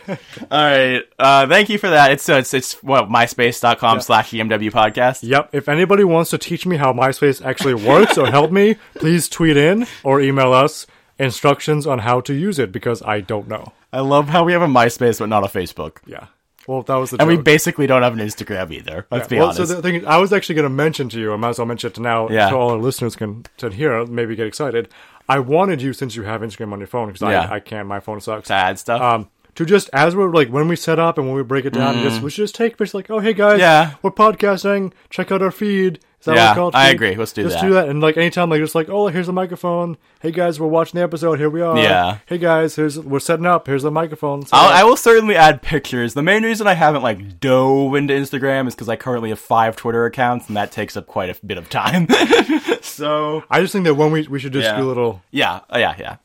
S3: right. Uh, thank you for that. It's uh, it's it's what myspace.com slash EMW podcast.
S4: Yep, if anybody wants to teach me how MySpace actually works or help me, please tweet in or email us instructions on how to use it because I don't know.
S3: I love how we have a MySpace but not a Facebook.
S4: Yeah. Well, that was the
S3: And we basically don't have an Instagram either. Let's be
S4: well,
S3: honest.
S4: so the thing I was actually going to mention to you, I might as well mention it to now,
S3: Yeah.
S4: so all our listeners can to hear, maybe get excited. I wanted you, since you have Instagram on your phone, because
S3: Yeah.
S4: I, I can't, my phone sucks.
S3: to add stuff.
S4: Um, to just as we're like when we set up and when we break it down, just we should just take pictures like, oh hey guys,
S3: Mm. Yeah.
S4: we're podcasting. Check out our feed.
S3: Yeah? I agree. Let's do that.
S4: just do that. And like anytime, like just like, oh here's a microphone. Hey guys, we're watching the episode. Here we are.
S3: Yeah.
S4: Hey guys, here's we're setting up. Here's the microphone. So,
S3: I'll, I will certainly add pictures. The main reason I haven't like dove into Instagram is because I currently have five Twitter accounts, and that takes up quite a bit of time. so
S4: I just think that when we we should just
S3: Yeah.
S4: do a little.
S3: yeah, uh, yeah, yeah.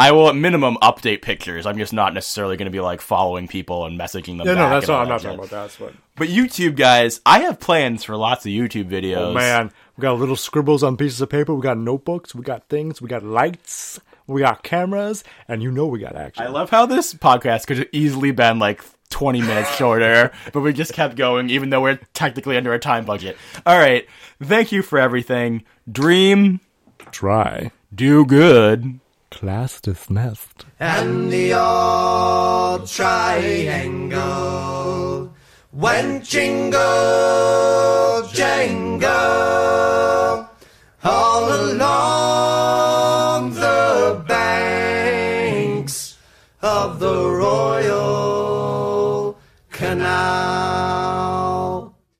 S3: I will at minimum update pictures. I'm just not necessarily going to be like following people and messaging them.
S4: Yeah, no, that's not. I'm not
S3: shit.
S4: talking about that. That's what.
S3: But YouTube guys, I have plans for lots of YouTube videos.
S4: Oh man, we got little scribbles on pieces of paper. We got notebooks. We got things. We got lights. We got cameras, and you know we got action.
S3: I love how this podcast could have easily been like 20 minutes shorter, but we just kept going, even though we're technically under a time budget. All right. Thank you for everything. Dream,
S4: Try.
S3: do good
S4: class dismissed.
S1: And the old triangle went jingle jangle all along.